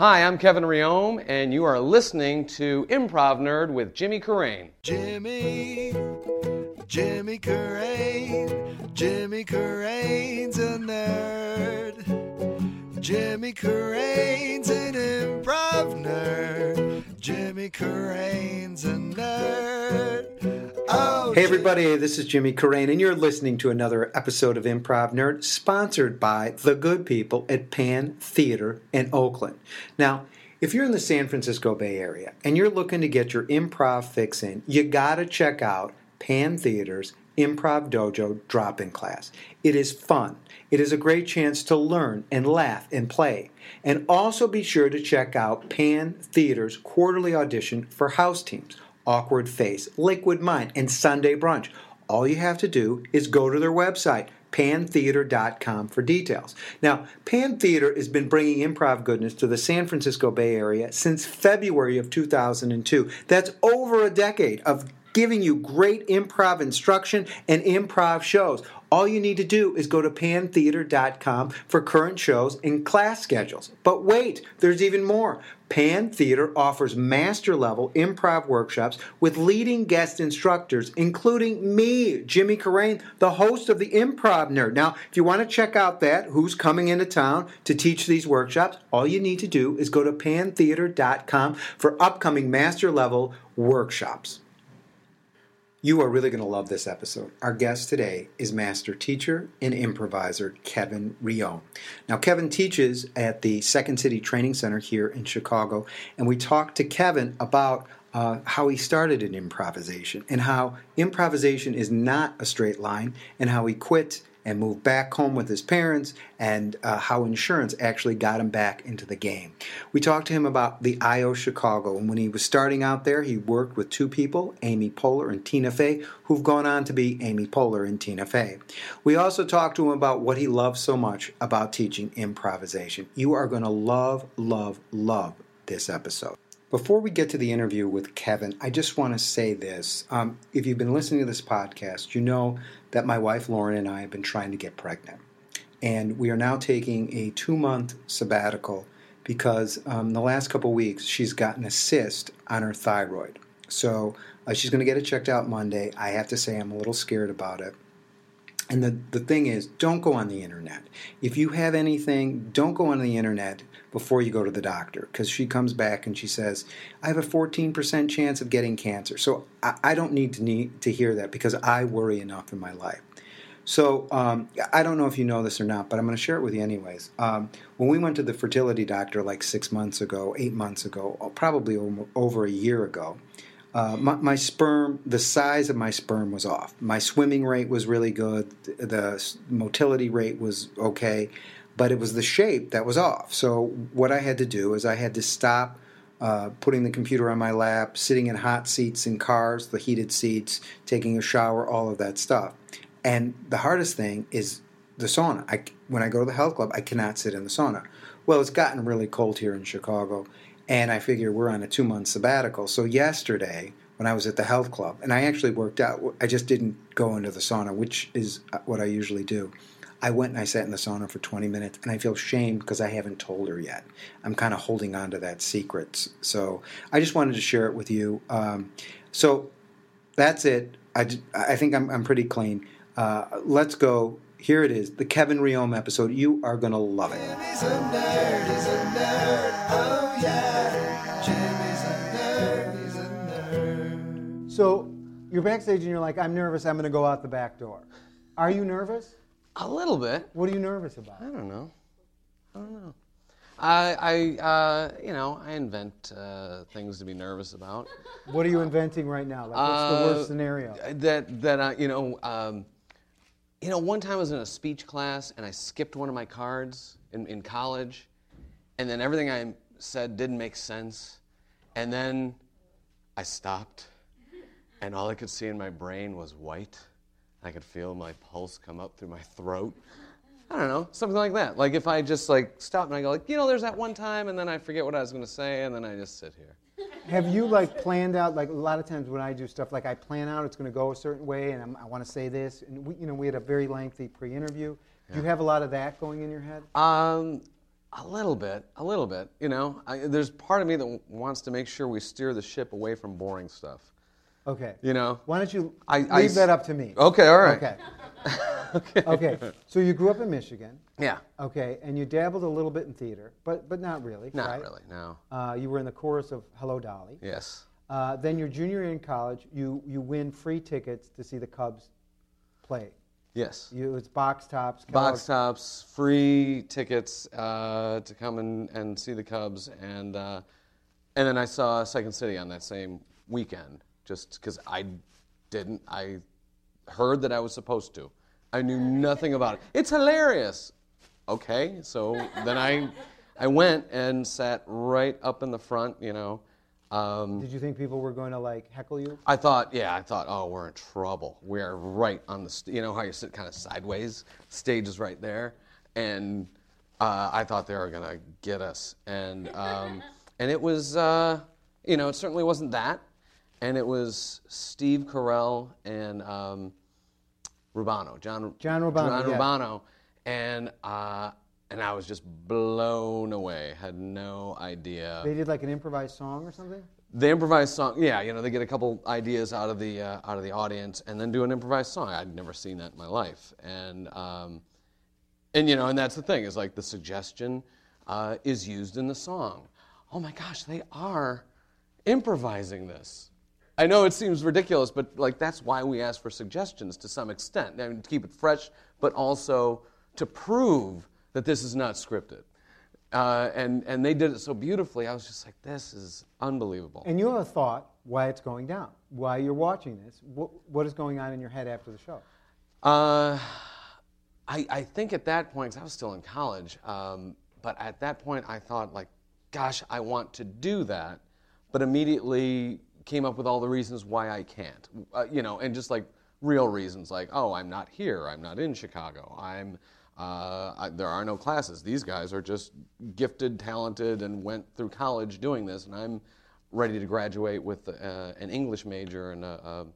Hi, I'm Kevin Reome, and you are listening to Improv Nerd with Jimmy Carrane. Jimmy, Jimmy Carrane, Jimmy Carrane's a nerd. Jimmy Carrane's an improv nerd. Jimmy Carrane's a nerd. Oh, Hey everybody, this is Jimmy Carrane, and you're listening to another episode of Improv Nerd, sponsored by the good people at Pan Theater in Oakland. Now, if you're in the San Francisco Bay Area and you're looking to get your improv fix in, you gotta check out Pan Theater's Improv Dojo drop-in class. It is fun. It is a great chance to learn and laugh and play. And also be sure to check out Pan Theater's quarterly audition for house teams. Awkward Face, Liquid Mind, and Sunday Brunch. All you have to do is go to their website, pantheater.com, for details. Now, Pan Theater has been bringing improv goodness to the San Francisco Bay Area since February of 2002. That's over a decade of giving you great improv instruction and improv shows. All you need to do is go to pantheater.com for current shows and class schedules. But wait, there's even more. Pan Theater offers master level improv workshops with leading guest instructors, including me, Jimmy Carrane, the host of the Improv Nerd. Now, if you want to check out that, who's coming into town to teach these workshops, all you need to do is go to pantheater.com for upcoming master level workshops. You are really going to love this episode. Our guest today is master teacher and improviser Kevin Reome. Now, Kevin teaches at the Second City Training Center here in Chicago, and we talked to Kevin about uh, how he started in improvisation and how improvisation is not a straight line, and how he quit and moved back home with his parents, and uh, how insurance actually got him back into the game. We talked to him about the IO Chicago, and when he was starting out there, he worked with two people, Amy Poehler and Tina Fey, who've gone on to be Amy Poehler and Tina Fey. We also talked to him about what he loves so much about teaching improvisation. You are going to love, love, love this episode. Before we get to the interview with Kevin, I just want to say this. Um, if you've been listening to this podcast, you know that my wife Lauren and I have been trying to get pregnant. And we are now taking a two month sabbatical because um, the last couple weeks she's gotten a cyst on her thyroid. So uh, she's going to get it checked out Monday. I have to say, I'm a little scared about it. And the, the thing is, don't go on the internet. If you have anything, don't go on the internet before you go to the doctor because she comes back and she says, I have a 14% chance of getting cancer. So I, I don't need to, need to hear that because I worry enough in my life. So um, I don't know if you know this or not, but I'm going to share it with you anyways. Um, when we went to the fertility doctor like six months ago, eight months ago, probably over, over a year ago, uh, my, my, sperm, the size of my sperm was off. My swimming rate was really good. The motility rate was okay, but it was the shape that was off. So what I had to do is I had to stop uh, putting the computer on my lap, sitting in hot seats in cars, the heated seats, taking a shower, all of that stuff. And the hardest thing is the sauna. I, when I go to the health club, I cannot sit in the sauna. Well, it's gotten really cold here in Chicago, and I figure we're on a two month sabbatical. So yesterday, when I was at the health club, and I actually worked out, I just didn't go into the sauna, which is what I usually do. I went and I sat in the sauna for 20 minutes, and I feel shame because I haven't told her yet. I'm kind of holding on to that secret. So I just wanted to share it with you. Um, so that's it. I, I think I'm, I'm pretty clean. Uh, let's go. Here it is, the Kevin Reome episode. You are going to love it. Jimmy's a nerd, he's a nerd. Oh yeah. Jimmy's a nerd, he's a nerd. So you're backstage and you're like, I'm nervous, I'm going to go out the back door. Are you nervous? A little bit. What are you nervous about? I don't know. I don't know. I, I uh, you know, I invent uh, things to be nervous about. What are you inventing right now? Like, what's the Uh, worst scenario? That that I, you know, um, you know, one time I was in a speech class and I skipped one of my cards in, in college, and then everything I said didn't make sense, and then I stopped, and all I could see in my brain was white. I could feel my pulse come up through my throat. I don't know, something like that. Like if I just like stop and I go like, you know, there's that one time, and then I forget what I was going to say, and then I just sit here. Have you like planned out like a lot of times when I do stuff like I plan out it's going to go a certain way and I'm, I want to say this and we, you know we had a very lengthy pre-interview. Do you have a lot of that going in your head? Um, A little bit, a little bit. You know, I, there's part of me that w- wants to make sure we steer the ship away from boring stuff. Okay. You know, Why don't you I- leave I that up to me? Okay, all right. Okay. okay. So you grew up in Michigan. Yeah. Okay, and you dabbled a little bit in theater, but but not really. Not right? really. No. Uh, you were in the chorus of Hello Dolly. Yes. Uh, then your junior year in college, you you win free tickets to see the Cubs play. Yes. You, it's box tops. Box tops, free tickets uh, to come and, and see the Cubs, and uh, and then I saw Second City on that same weekend, just because I didn't. I heard that I was supposed to. I knew nothing about it. It's hilarious. Okay, so then I I went and sat right up in the front. You know. Um, Did you think people were going to like heckle you? I thought, yeah, I thought, oh, we're in trouble. We're right on the, st- you know how you sit kind of sideways, stage is right there, and uh, I thought they were gonna get us, and um, and it was, uh, you know, it certainly wasn't that, and it was Steve Carell and um, Rubano, John John Rubano, John yeah. Rubano, and uh, and I was just blown away. Had no idea. They did like an improvised song or something. The improvised song, yeah, you know, they get a couple ideas out of the uh, out of the audience, and then do an improvised song. I'd never seen that in my life, and um, and you know, and that's the thing is like the suggestion uh, is used in the song. Oh my gosh, they are improvising this. I know it seems ridiculous, but like that's why we ask for suggestions to some extent, I mean, to keep it fresh, but also to prove that this is not scripted. Uh, and and they did it so beautifully. I was just like, this is unbelievable. And you have a thought why it's going down, why you're watching this. What, what is going on in your head after the show? Uh, I, I think at that point, I was still in college, um, but at that point I thought like, gosh, I want to do that, but immediately came up with all the reasons why I can't, uh, you know, and just like real reasons like, oh, I'm not here, I'm not in Chicago, I'm, uh, I, there are no classes. These guys are just gifted, talented, and went through college doing this, and I'm ready to graduate with uh, an English major and a, a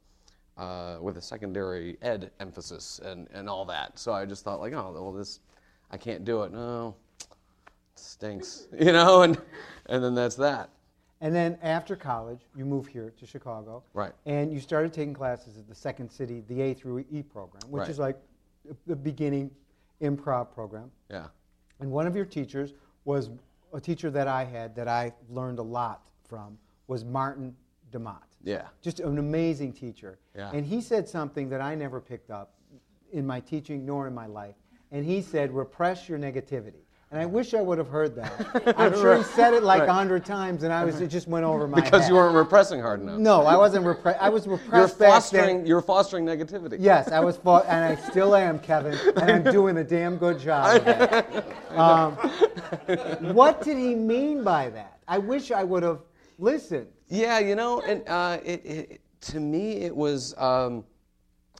uh, with a secondary ed emphasis and, and all that. So I just thought like, oh, well, this, I can't do it. No, it stinks, you know, and and then that's that. And then after college, you move here to Chicago. Right. And you started taking classes at the Second City, the A through E program, which Right. is like the beginning improv program. Yeah, And one of your teachers was a teacher that I had that I learned a lot from was Martin de Maat. yeah, Just an amazing teacher. Yeah. And he said something that I never picked up in my teaching nor in my life. And he said, repress your negativity. And I wish I would have heard that. I'm sure he said it like a hundred times, and I was it just went over my head. because head. you weren't repressing hard enough. No, I wasn't repressed. I was you're fostering. You're fostering negativity. Yes, I was, fo- and I still am, Kevin, and I'm doing a damn good job of it. Um, what did he mean by that? I wish I would have listened. Yeah, you know, and uh, it, it, to me, it was um,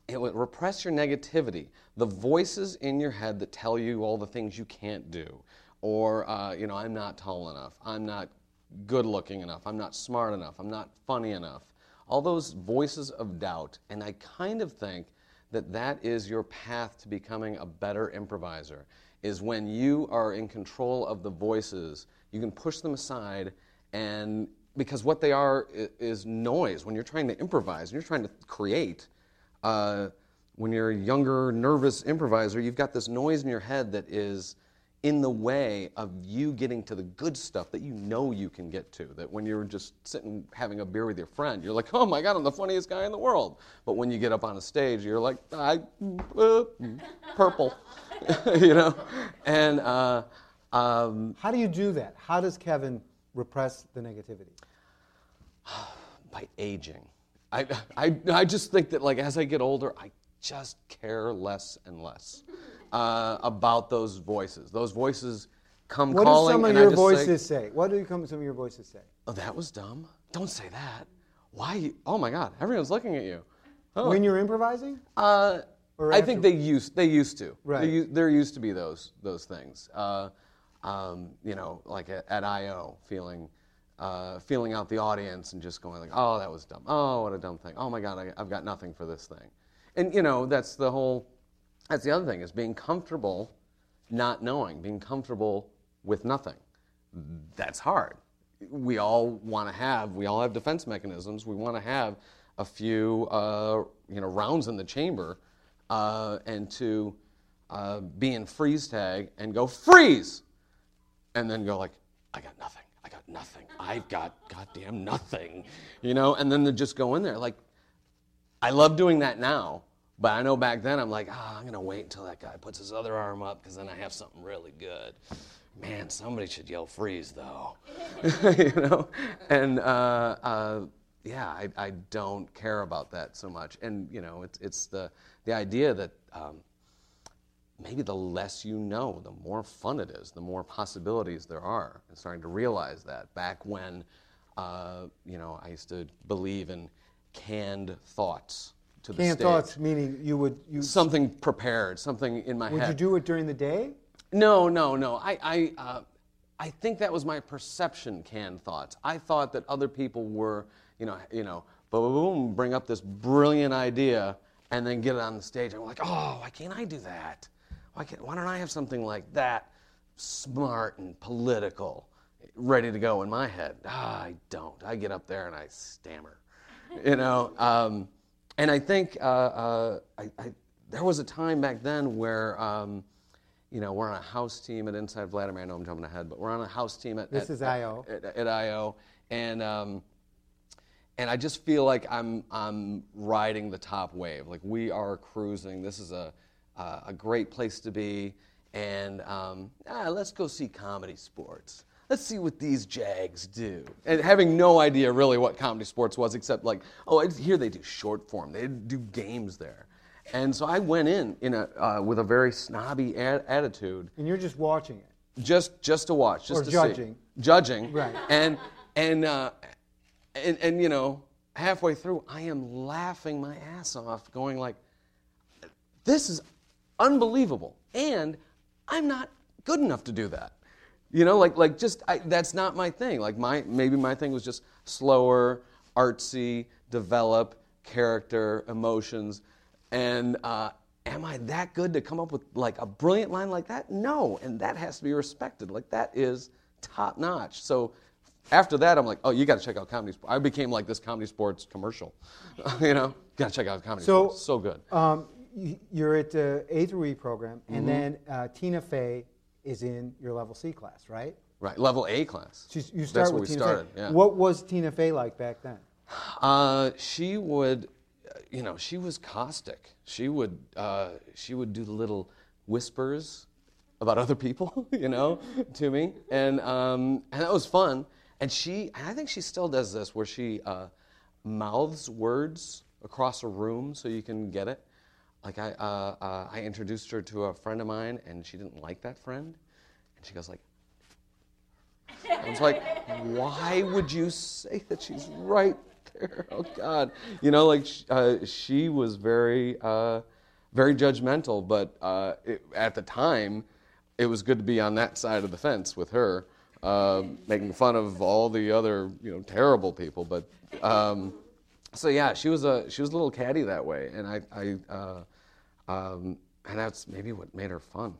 it would repress your negativity. The voices in your head that tell you all the things you can't do, or uh, you know, I'm not tall enough, I'm not good looking enough, I'm not smart enough, I'm not funny enough. All those voices of doubt, and I kind of think that that is your path to becoming a better improviser. Is when you are in control of the voices, you can push them aside and because what they are is noise. When you're trying to improvise, and you're trying to create, uh, when you're a younger, nervous improviser, you've got this noise in your head that is in the way of you getting to the good stuff that you know you can get to. That when you're just sitting having a beer with your friend, you're like, oh my God, I'm the funniest guy in the world. But when you get up on a stage, you're like, I, uh, purple, you know? And, uh, um, How do you do that? How does Kevin repress the negativity? by aging. I, I, I just think that like as I get older, I just care less and less uh, about those voices. Those voices come calling. What do some of your voices say, say? What do come, some of your voices say? "Oh, that was dumb. Don't say that. Why? you- Oh my God, everyone's looking at you." Oh. When you're improvising? Uh, I think they used they used to. Right. There used to be those those things. Uh, um, you know, like at, at I/O, feeling uh, feeling out the audience and just going like, "Oh, that was dumb. Oh, what a dumb thing. Oh my God, I, I've got nothing for this thing." And you know, that's the whole. That's the other thing is being comfortable, not knowing, being comfortable with nothing. That's hard. We all want to have, we all have defense mechanisms. We want to have a few, uh, you know, rounds in the chamber, uh, and to uh, be in freeze tag and go freeze, and then go like, I got nothing. I got nothing. I've got goddamn nothing, you know, and then to just go in there like, I love doing that now, but I know back then I'm like, ah, I'm gonna wait until that guy puts his other arm up because then I have something really good. Man, somebody should yell freeze though, you know. And uh, uh, yeah, I, I don't care about that so much. And you know, it's it's the the idea that um, maybe the less you know, the more fun it is, the more possibilities there are. I'm starting to realize that back when, uh, you know, I used to believe in canned thoughts to the Canned stage. thoughts meaning you would you Something prepared, something in my head would head. you do it during the day? No, no, no. I, I, uh, I think that was my perception. Canned thoughts. I thought that other people were, you know, you know, boom, boom, boom, bring up this brilliant idea and then get it on the stage. I'm like, oh, why can't I do that? Why can't? Why don't I have something like that, smart and political, ready to go in my head? Ah, I don't. I get up there and I stammer, you know. Um, and I think uh, uh, I, I, there was a time back then where. Um, you know, we're on a house team at Inside Vladimir. I know I'm jumping ahead, but we're on a house team at This at- is IO. At, at IO, and um, and I just feel like I'm I'm riding the top wave. Like we are cruising. This is a uh, a great place to be, and um, ah, let's go see comedy sports. Let's see what these Jags do. And having no idea really what comedy sports was, except like, oh, I hear they do short form. They do games there. And so I went in, in a, uh, with a very snobby a- attitude, And you're just watching it. just just to watch, just Or to judging. see. judging, Right. And and uh, and and you know, halfway through, I am laughing my ass off, going like, "This is unbelievable," and I'm not good enough to do that. You know, like like just I, that's not my thing. Like my maybe my thing was just slower, artsy, develop character, emotions, and uh, am I that good to come up with like a brilliant line like that? No, and that has to be respected. Like that is top notch. So after that, I'm like, oh, you got to check out comedy. Sports. I became like this comedy sports commercial. you know, got to check out comedy So- sports. So good. Um, you're at the A through E program, Mm-hmm. and then uh, Tina Fey is in your level C class, right? Right, level A class. She's, you That's start where with we Tina started. Fey. Yeah. What was Tina Fey like back then? Uh, she would, you know, she was caustic. She would, uh, she would do the little whispers about other people, you know, to me, and um, and that was fun. And she, I think she still does this, where she uh, mouths words across a room so you can get it. Like I, uh, uh, I introduced her to a friend of mine, and she didn't like that friend, and she goes like, I was like, why would you say that she's right there? Oh God, you know, like uh, she was very, uh, very judgmental. But uh, it, at the time, it was good to be on that side of the fence with her, uh, making fun of all the other, you know, terrible people. But um, so yeah, she was a she was a little catty that way, and I, I uh, um, and that's maybe what made her fun.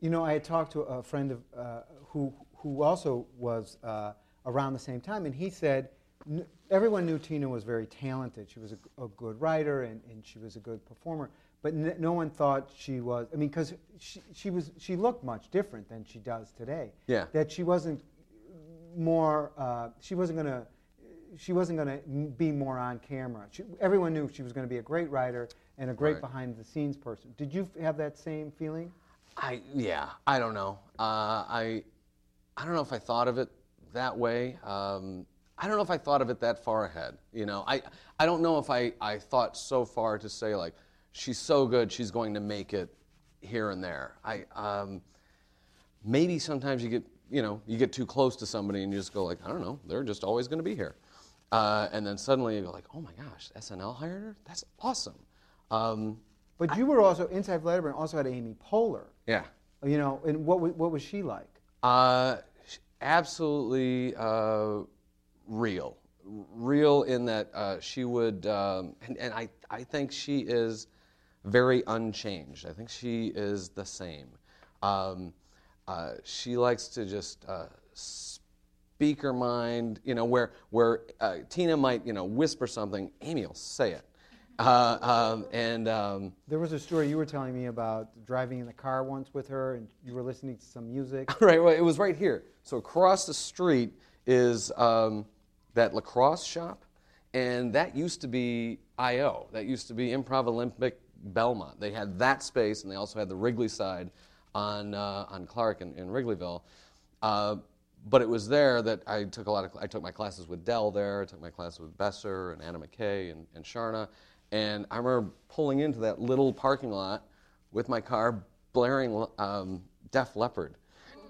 You know, I had talked to a friend of uh, who who also was uh, around the same time, and he said n- everyone knew Tina was very talented. She was a good writer and, and she was a good performer, but n- no one thought she was. I mean, because she, she was she looked much different than she does today. Yeah. That she wasn't more. Uh, she wasn't going to. She wasn't going to be more on camera. She, everyone knew she was going to be a great writer and a great Right. behind the scenes person. Did you have that same feeling? I yeah, I don't know. Uh, I I don't know if I thought of it that way. Um, I don't know if I thought of it that far ahead. You know, I I don't know if I I thought so far to say like she's so good she's going to make it here and there. I um, maybe sometimes you get you know you get too close to somebody and you just go like I don't know they're just always going to be here, uh, and then suddenly you go like oh my gosh SNL hired her that's awesome. Um, But you were also inside Vladimir. Also had Amy Poehler. yeah. You know, and what what was she like? Uh, absolutely uh, real. Real in that uh, she would, um, and, and I, I think she is very unchanged. I think she is the same. Um, uh, she likes to just uh, speak her mind. You know, where where uh, Tina might you know whisper something, Amy will say it. Uh, um, and um, There was a story you were telling me about driving in the car once with her, and you were listening to some music. right, well, it was right here. So across the street is um, that lacrosse shop, and that used to be IO. That used to be Improv Olympic Belmont. They had that space, and they also had the Wrigley side on uh, on Clark in, in Wrigleyville. Uh, but it was there that I took a lot of. I took my classes with Del there. I took my classes with Besser and Anna McKay and, and Charna. And I remember pulling into that little parking lot with my car, blaring um, Def Leppard,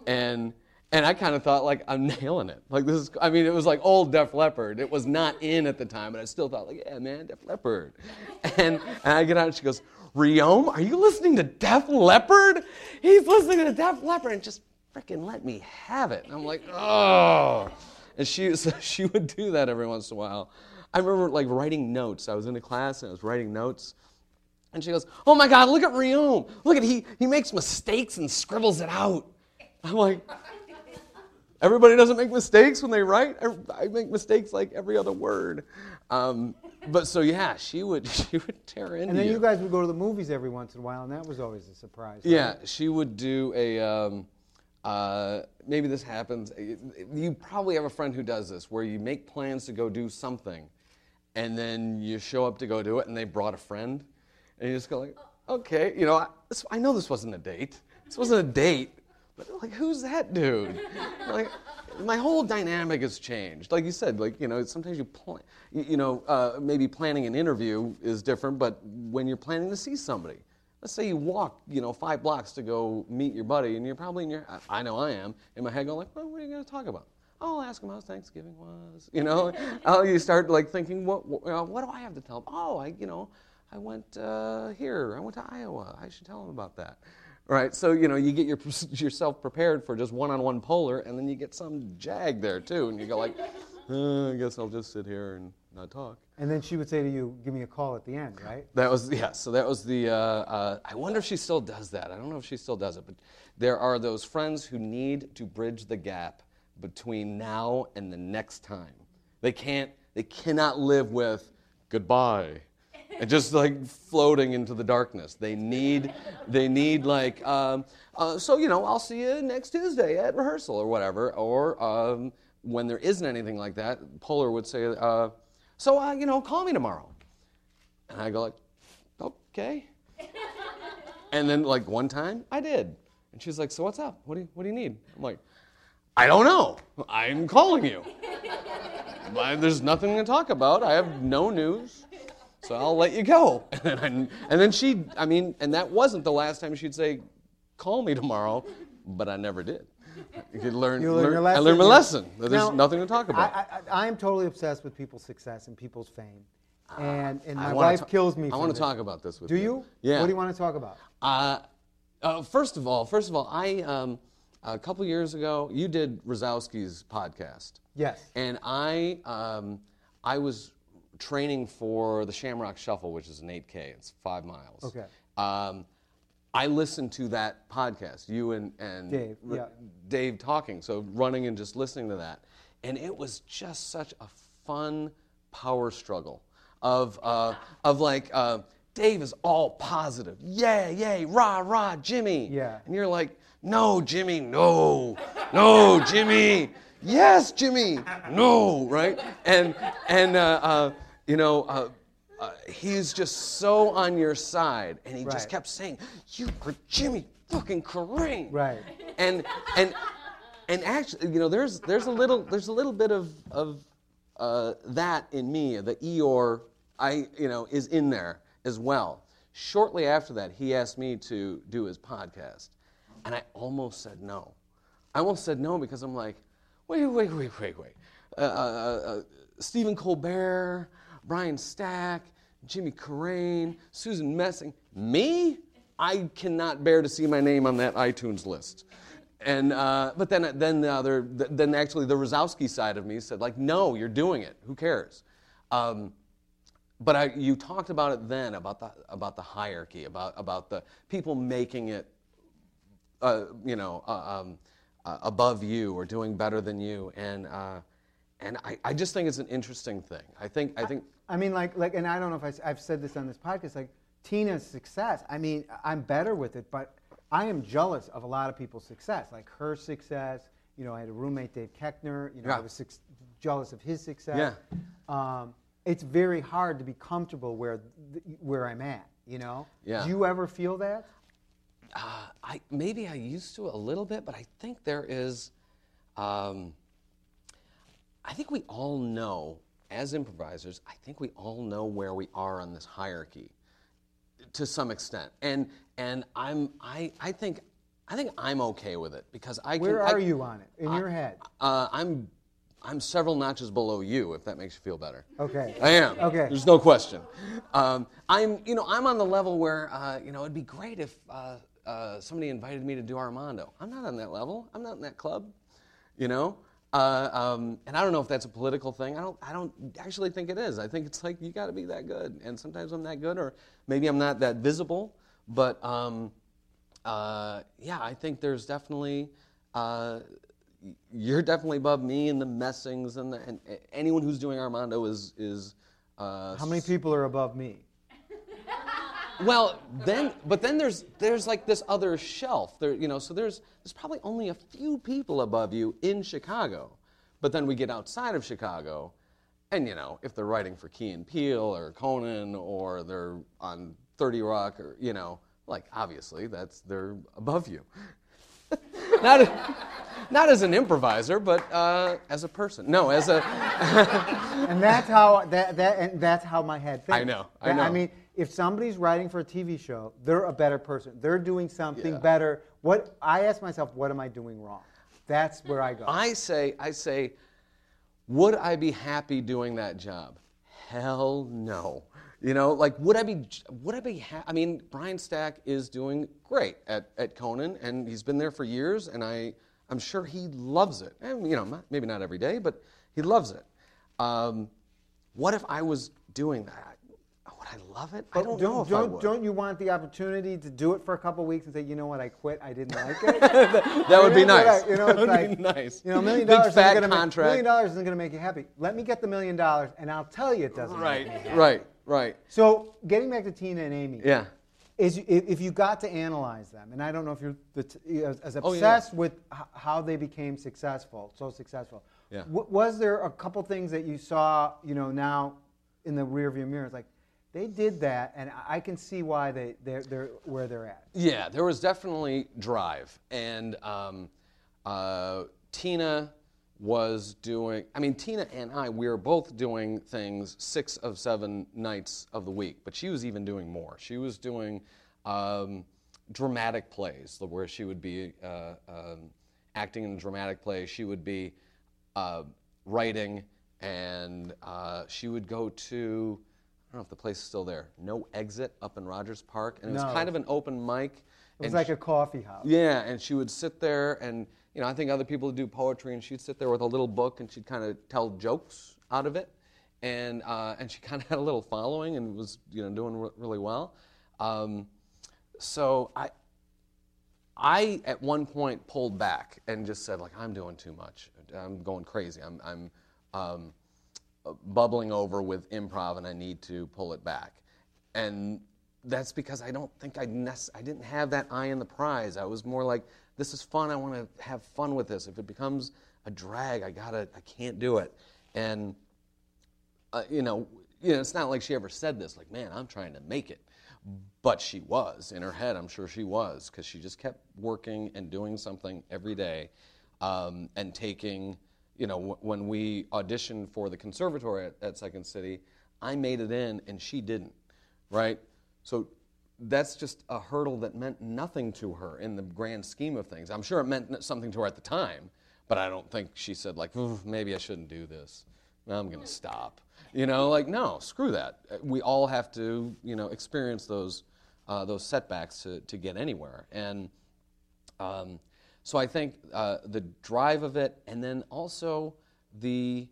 and and I kind of thought like I'm nailing it. Like this is. I mean, it was like old Def Leppard. It was not in at the time, but I still thought like, yeah, man, Def Leppard. And and I get out and she goes, Reome, are you listening to Def Leppard? He's listening to Def Leppard, and just freaking let me have it. And I'm like, oh. And she so she would do that every once in a while. I remember like writing notes. I was in a class and I was writing notes. And she goes, Oh my God, look at Reome. Look at he he makes mistakes and scribbles it out. I'm like, everybody doesn't make mistakes when they write. I, I make mistakes like every other word. Um, but so yeah, she would she would tear into And then you. you guys would go to the movies every once in a while, and that was always a surprise. right? Yeah, she would do a. Um, uh, maybe this happens. You probably have a friend who does this, where you make plans to go do something, and then you show up to go do it, and they brought a friend, and you just go like, okay, you know, I, I know this wasn't a date. This wasn't a date, but like, who's that dude? like, my whole dynamic has changed. Like you said, like you know, sometimes you plan, you, know, uh, maybe planning an interview is different, but when you're planning to see somebody, let's say you walk, you know, five blocks to go meet your buddy, and you're probably in your, I know I am, in my head going like, well, what are you going to talk about? Oh, I'll ask him how Thanksgiving was, you know. oh, you start like thinking, what, what, uh, what do I have to tell him? Oh, I, you know, I went uh, here, I went to Iowa. I should tell him about that. Right, so you know you get your, yourself prepared for just one-on-one Poehler, and then you get some jag there too, and you go like, uh, I guess I'll just sit here and not talk. And then she would say to you, "Give me a call at the end," right? That was yeah. So that was the. Uh, uh, I wonder if she still does that. I don't know if she still does it, but there are those friends who need to bridge the gap between now and the next time. They can't. They cannot live with goodbye, and just like floating into the darkness. They need. They need like. Um, uh, so you know, I'll see you next Tuesday at rehearsal or whatever. Or um, when there isn't anything like that, Poehler would say, uh, "So uh, you know, call me tomorrow." And I go like, okay. and then like one time I did. And she's like, so what's up? What do you, what do you need? I'm like, I don't know. I'm calling you. I- There's nothing to talk about. I have no news. So I'll let you go. And then, I, and then she, I mean, and that wasn't the last time she'd say, call me tomorrow, but I never did. You could learn, You learned learn- your I learned my lesson. that There's Now, nothing to talk about. I, I, I am totally obsessed with people's success and people's fame, and and Ah, my wife ta- kills me. I want to talk about this with Do you. Do you? Yeah. What do you want to talk about? Uh, uh, first of all, first of all, I um, a couple years ago you did Razowsky's podcast, Yes. and I um, I was training for the Shamrock Shuffle, which is an 8K. It's five miles. Okay. Um, I listened to that podcast, you and and Dave, R- yeah. Dave talking, so running and just listening to that, and it was just such a fun power struggle of uh, of like uh, Dave is all positive, yay, yay, rah, rah, Jimmy, Yeah. and you're like, no, Jimmy, no, no, Jimmy, yes, Jimmy, no, right, and and uh, uh, you know. Uh, uh, he's just so on your side, and he just kept saying, "You are Jimmy fucking Carrane." Right. And and and actually, you know, there's there's a little there's a little bit of of uh, that in me. The Eeyore, I you know, is in there as well. Shortly after that, he asked me to do his podcast, and I almost said no. I almost said no because I'm like, wait, wait, wait, wait, wait. Uh, uh, uh, Stephen Colbert, Brian Stack, Jimmy Carrane, Susan Messing. Me? I cannot bear to see my name on that iTunes list. And uh, but then then the other then actually the Razowsky side of me said like, no, you're doing it. Who cares? Um, but I, you talked about it then about the about the hierarchy, about about the people making it uh, you know, uh, um, uh, above you or doing better than you, and uh, and I, I just think it's an interesting thing. I think I think I mean, like, like, and I don't know if I, have said this on this podcast. Like Tina's success. I mean, I'm better with it, but I am jealous of a lot of people's success. Like her success. You know, I had a roommate, Dave Koechner. You know, Yeah. I was suc jealous of his success. Yeah. Um, it's very hard to be comfortable where th- where I'm at. You know. Yeah. Do you ever feel that? Uh, I maybe I used to a little bit, but I think there is. Um, I think we all know, as improvisers, I think we all know where we are on this hierarchy, to some extent, and and I'm I I think I think I'm okay with it because I Where can. are I, you on it in your head? Uh, I'm I'm several notches below you, if that makes you feel better. Okay. I am. Okay. There's no question. Um, I'm, you know, I'm on the level where, uh, you know, it'd be great if uh, uh, somebody invited me to do Armando. I'm not on that level. I'm not in that club. You know. Uh, um, and I don't know if that's a political thing. I don't. I don't actually think it is. I think it's like you got to be that good. And sometimes I'm that good, or maybe I'm not that visible. But um, uh, yeah, I think there's definitely. Uh, you're definitely above me and the Messings and, the, and anyone who's doing Armando is is. Uh, How many people are above me? Well, then, but then there's there's like this other shelf. There, you know, so there's there's probably only a few people above you in Chicago, but then we get outside of Chicago, and you know, if they're writing for Key and Peele or Conan or they're on Thirty Rock or you know, like obviously that's they're above you. not, a, not as an improviser, but uh, as a person. No, as a. and that's how that, that and that's how my head thinks. I know, I That- know. I mean, if somebody's writing for a TV show, they're a better person. They're doing something Yeah. better. What I ask myself, what am I doing wrong? That's where I go. I say, I say, would I be happy doing that job? Hell no. You know, like would I be? Would I be? Ha- I mean, Brian Stack is doing great at, at Conan, and he's been there for years, and I I'm sure he loves it. And you know, not, maybe not every day, but he loves it. Um, what if I was doing that? Would I love it? I don't, know if don't, would. don't you want the opportunity to do it for a couple weeks and say, you know what, I quit. I didn't like it. that would be nice. I- you know, that it's would like, be nice. You know, a million Big dollars fat isn't gonna contract. Make, million dollars isn't going to make you happy. Let me get the million dollars, and I'll tell you it doesn't. Right, Make me happy. right, right. So, getting back to Tina and Amy. Yeah. is if if you got to analyze them, and I don't know if you're the t- as, as Oh, yeah. obsessed with h- how they became successful, so successful. Yeah. W- was there a couple things that you saw, you know, now in the rearview mirror? It's like they did that, and I- can see why they they're, they're where they're at. Yeah, there was definitely drive, and um, uh, Tina was doing. I mean, Tina and I, we were both doing things six of seven nights of the week, but she was even doing more. She was doing um, dramatic plays where she would be uh, um, acting in a dramatic play. She would be uh, writing, and uh, she would go to. I don't know if the place is still there. No exit up in Rogers Park, and it was kind of an open mic. It was and like a coffee house. yeah, and she would sit there, and you know, I think other people would do poetry, and she'd sit there with a little book, and she'd kind of tell jokes out of it, and uh, and she kind of had a little following, and was you know doing re- really well. Um, so I, I at one point pulled back and just said like I'm doing too much. I'm going crazy. I'm I'm um, bubbling over with improv, and I need to pull it back. And that's because I don't think I nec- I didn't have that eye in the prize. I was more like, this is fun. I want to have fun with this. If it becomes a drag, I gotta. I can't do it. And uh, you know, you know, it's not like she ever said this. Like, man, I'm trying to make it. But she was in her head. I'm sure she was because she just kept working and doing something every day, um, and taking. You know, w- when we auditioned for the conservatory at, at Second City, I made it in and she didn't, right? So that's just a hurdle that meant nothing to her in the grand scheme of things. I'm sure it meant something to her at the time, but I don't think she said like, maybe I shouldn't do this. I'm going to stop. You know, like no, screw that. We all have to, you know, experience those uh, those setbacks to, to get anywhere. And um, so I think uh, the drive of it, and then also the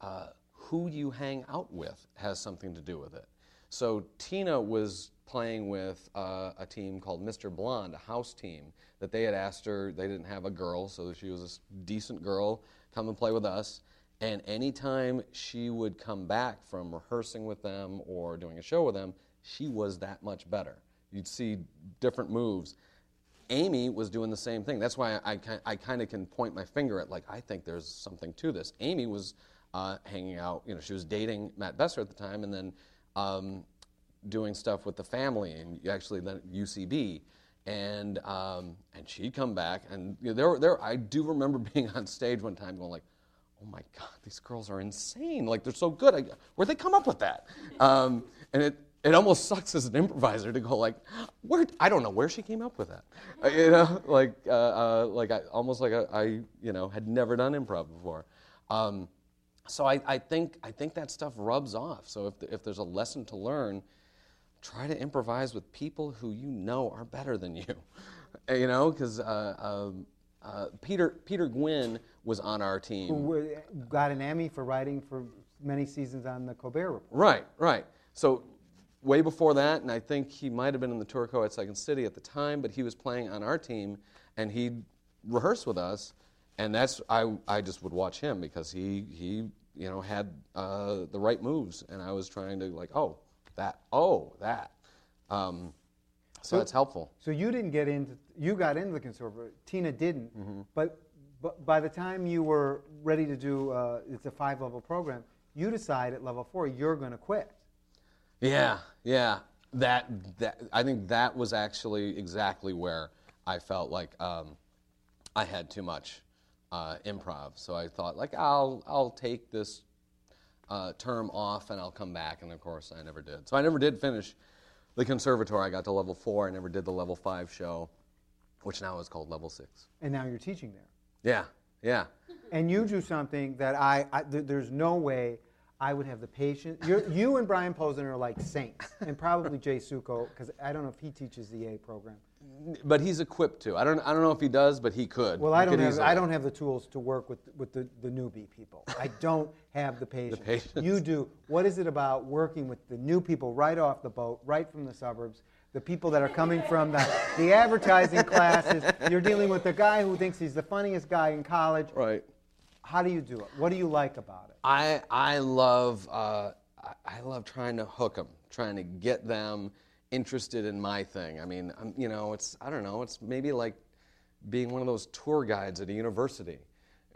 uh, who you hang out with has something to do with it. So Tina was playing with uh, a team called Mr. Blonde, a house team that they had asked her. They didn't have a girl, so she was a decent girl. Come and play with us. And anytime she would come back from rehearsing with them or doing a show with them, she was that much better. You'd see different moves. Amy was doing the same thing. That's why I, I, kind of can point my finger at, like, I think there's something to this. Amy was uh, hanging out, you know, she was dating Matt Besser at the time and then um, doing stuff with the family and actually then UCB. And, um, and she'd come back, and you know, there, there, I do remember being on stage one time going, like, oh my God, these girls are insane. Like, they're so good. I, where'd they come up with that? Um, and it, it almost sucks as an improviser to go like, where? I don't know where she came up with that. Uh, you know, like, uh, uh, like I, almost like I, I, you know, had never done improv before. Um, so I, I think I think that stuff rubs off. So if, if there's a lesson to learn, try to improvise with people who you know are better than you. you know, because uh, um, uh, Peter Peter Gwinn was on our team. Who got an Emmy for writing for many seasons on the Colbert Report. Right, right. So way before that, and I think he might have been in the TourCo at Second City at the time, but he was playing on our team, and he'd rehearse with us, and that's I I just would watch him because he he you know had uh, the right moves, and I was trying to like oh that oh that, um, so that's helpful. So you didn't get into, you got into the conservatory. Tina didn't. Mm-hmm. But, but by the time you were ready to do, uh, it's a five level program, you decide at level four you're going to quit. Yeah, yeah. That that I think that was actually exactly where I felt like um, I had too much uh, improv. So I thought like I'll I'll take this uh, term off and I'll come back. And of course I never did. So I never did finish the conservatory. I got to level four. I never did the level five show, which now is called level six. And now you're teaching there. Yeah, yeah. And you do something that I, I th- there's no way I would have the patience. You're, you and Brian Posen are like saints, and probably Jay Sukow, because I don't know if he teaches the A program. But he's equipped to. I don't I don't know if he does, but he could. Well, I don't have easily. I don't have the tools to work with with the, the newbie people. I don't have the patience. the patience. You do. What is it about working with the new people right off the boat, right from the suburbs? The people that are coming from the, the advertising classes. You're dealing with the guy who thinks he's the funniest guy in college. Right. How do you do it? What do you like about it? I I love uh, I- love trying to hook them, trying to get them interested in my thing. I mean, i you know, it's I don't know, it's maybe like being one of those tour guides at a university.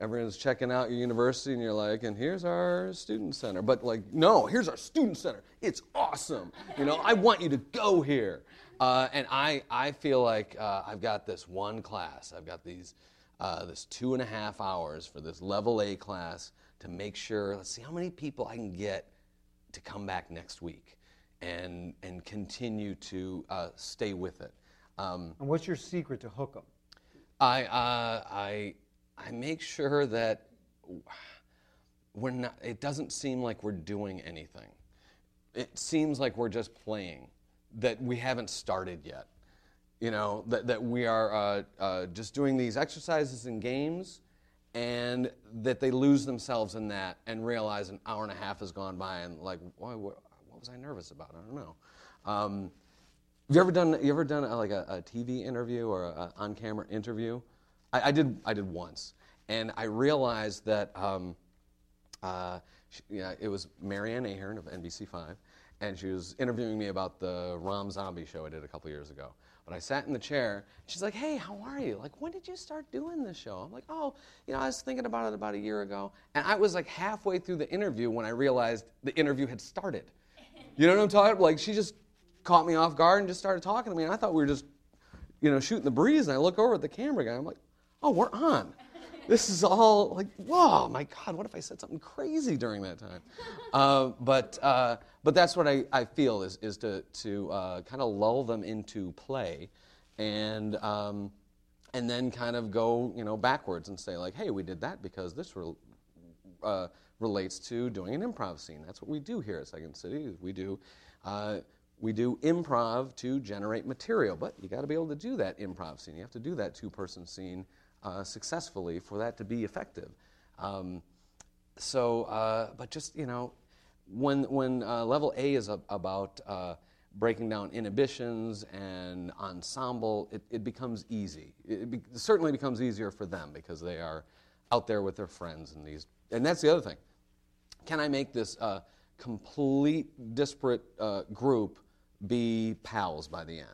Everyone's checking out your university, and you're like, and here's our student center. But like, no, here's our student center. It's awesome. You know, I want you to go here. Uh, and I I feel like uh, I've got this one class. I've got these uh, this two and a half hours for this level A class to make sure. Let's see how many people I can get to come back next week and and continue to uh, stay with it. Um, And what's your secret to hook them? I uh, I I make sure that we're not. It doesn't seem like we're doing anything. It seems like we're just playing. That we haven't started yet. You know that that we are uh, uh, just doing these exercises and games, and that they lose themselves in that and realize an hour and a half has gone by and like, why, what, what was I nervous about? I don't know. Um, have you ever done? You ever done a, like a, a TV interview or a, a on-camera interview? I, I did. I did once, and I realized that um, uh, she, yeah, it was Marianne Ahern of NBC5, and she was interviewing me about the Rom Zombie show I did a couple years ago. But I sat in the chair. She's like, "Hey, how are you? Like, when did you start doing this show?" I'm like, "Oh, you know, I was thinking about it about a year ago." And I was like halfway through the interview when I realized the interview had started. You know what I'm talking about? Like, she just caught me off guard and just started talking to me. And I thought we were just, you know, shooting the breeze. And I look over at the camera guy. I'm like, oh, we're on. This is all like, whoa, my God, what if I said something crazy during that time? Uh, but, uh, but that's what I, I feel is, is to, to uh, kind of lull them into play and, um, and then kind of go, you know, backwards and say, like, hey, we did that because this re- uh, relates to doing an improv scene. That's what we do here at Second City. We do uh, we do improv to generate material, but you got to be able to do that improv scene. You have to do that two-person scene uh, successfully for that to be effective. Um, so, uh, but just you know, when when uh, level A is a, about uh, breaking down inhibitions and ensemble, it, it becomes easy. It, be, certainly becomes easier for them because they are out there with their friends and these. And that's the other thing. Can I make this uh, complete disparate group be pals by the end?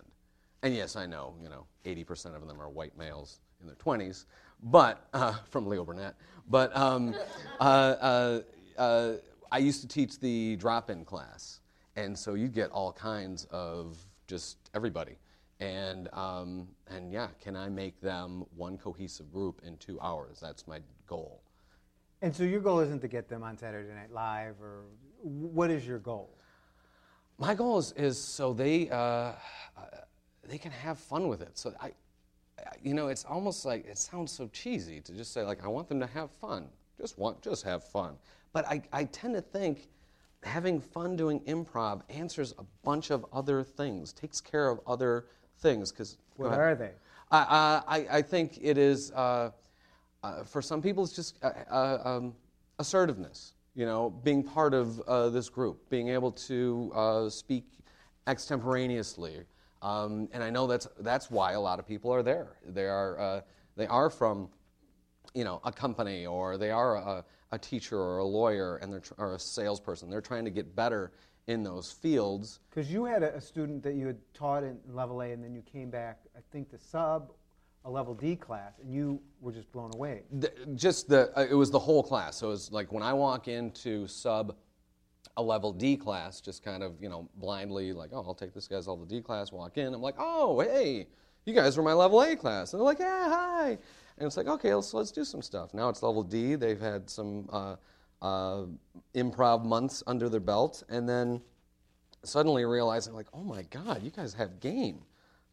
And yes, I know, you know, 80% of them are white males in their 20s, but uh, from Leo Burnett. But um, uh, uh, uh, I used to teach the drop-in class, and so you get all kinds of just everybody. And um, and yeah, can I make them one cohesive group in two hours? That's my goal. And so your goal isn't to get them on Saturday Night Live, or what is your goal? My goal is, is so they uh, uh, they can have fun with it. So I- you know, it's almost like it sounds so cheesy to just say like I want them to have fun. Just want just have fun. But I, I tend to think having fun doing improv answers a bunch of other things, takes care of other things. Because What are they? I, I, I- I think it is, uh, uh, for some people, it's just uh, uh, um, assertiveness, you know, being part of uh, this group, being able to uh, speak extemporaneously. Um, and I know that's, that's why a lot of people are there. They are, uh, they are from, you know, a company or they are a, a teacher or a lawyer and they're tr- or a salesperson. They're trying to get better in those fields. Because you had a, a student that you had taught in level A, and then you came back, I think, to sub a level D class, and you were just blown away. The, just the uh, it was the whole class. So it was like when I walk into sub a level D class, just kind of you know blindly like, oh, I'll take this guy's level D class. Walk in, I'm like, oh, hey, you guys were my level A class, and they're like, yeah, hi, and it's like, okay, let's let's do some stuff. Now it's level D. They've had some uh, uh, improv months under their belt, and then suddenly realizing like, oh my God, you guys have game.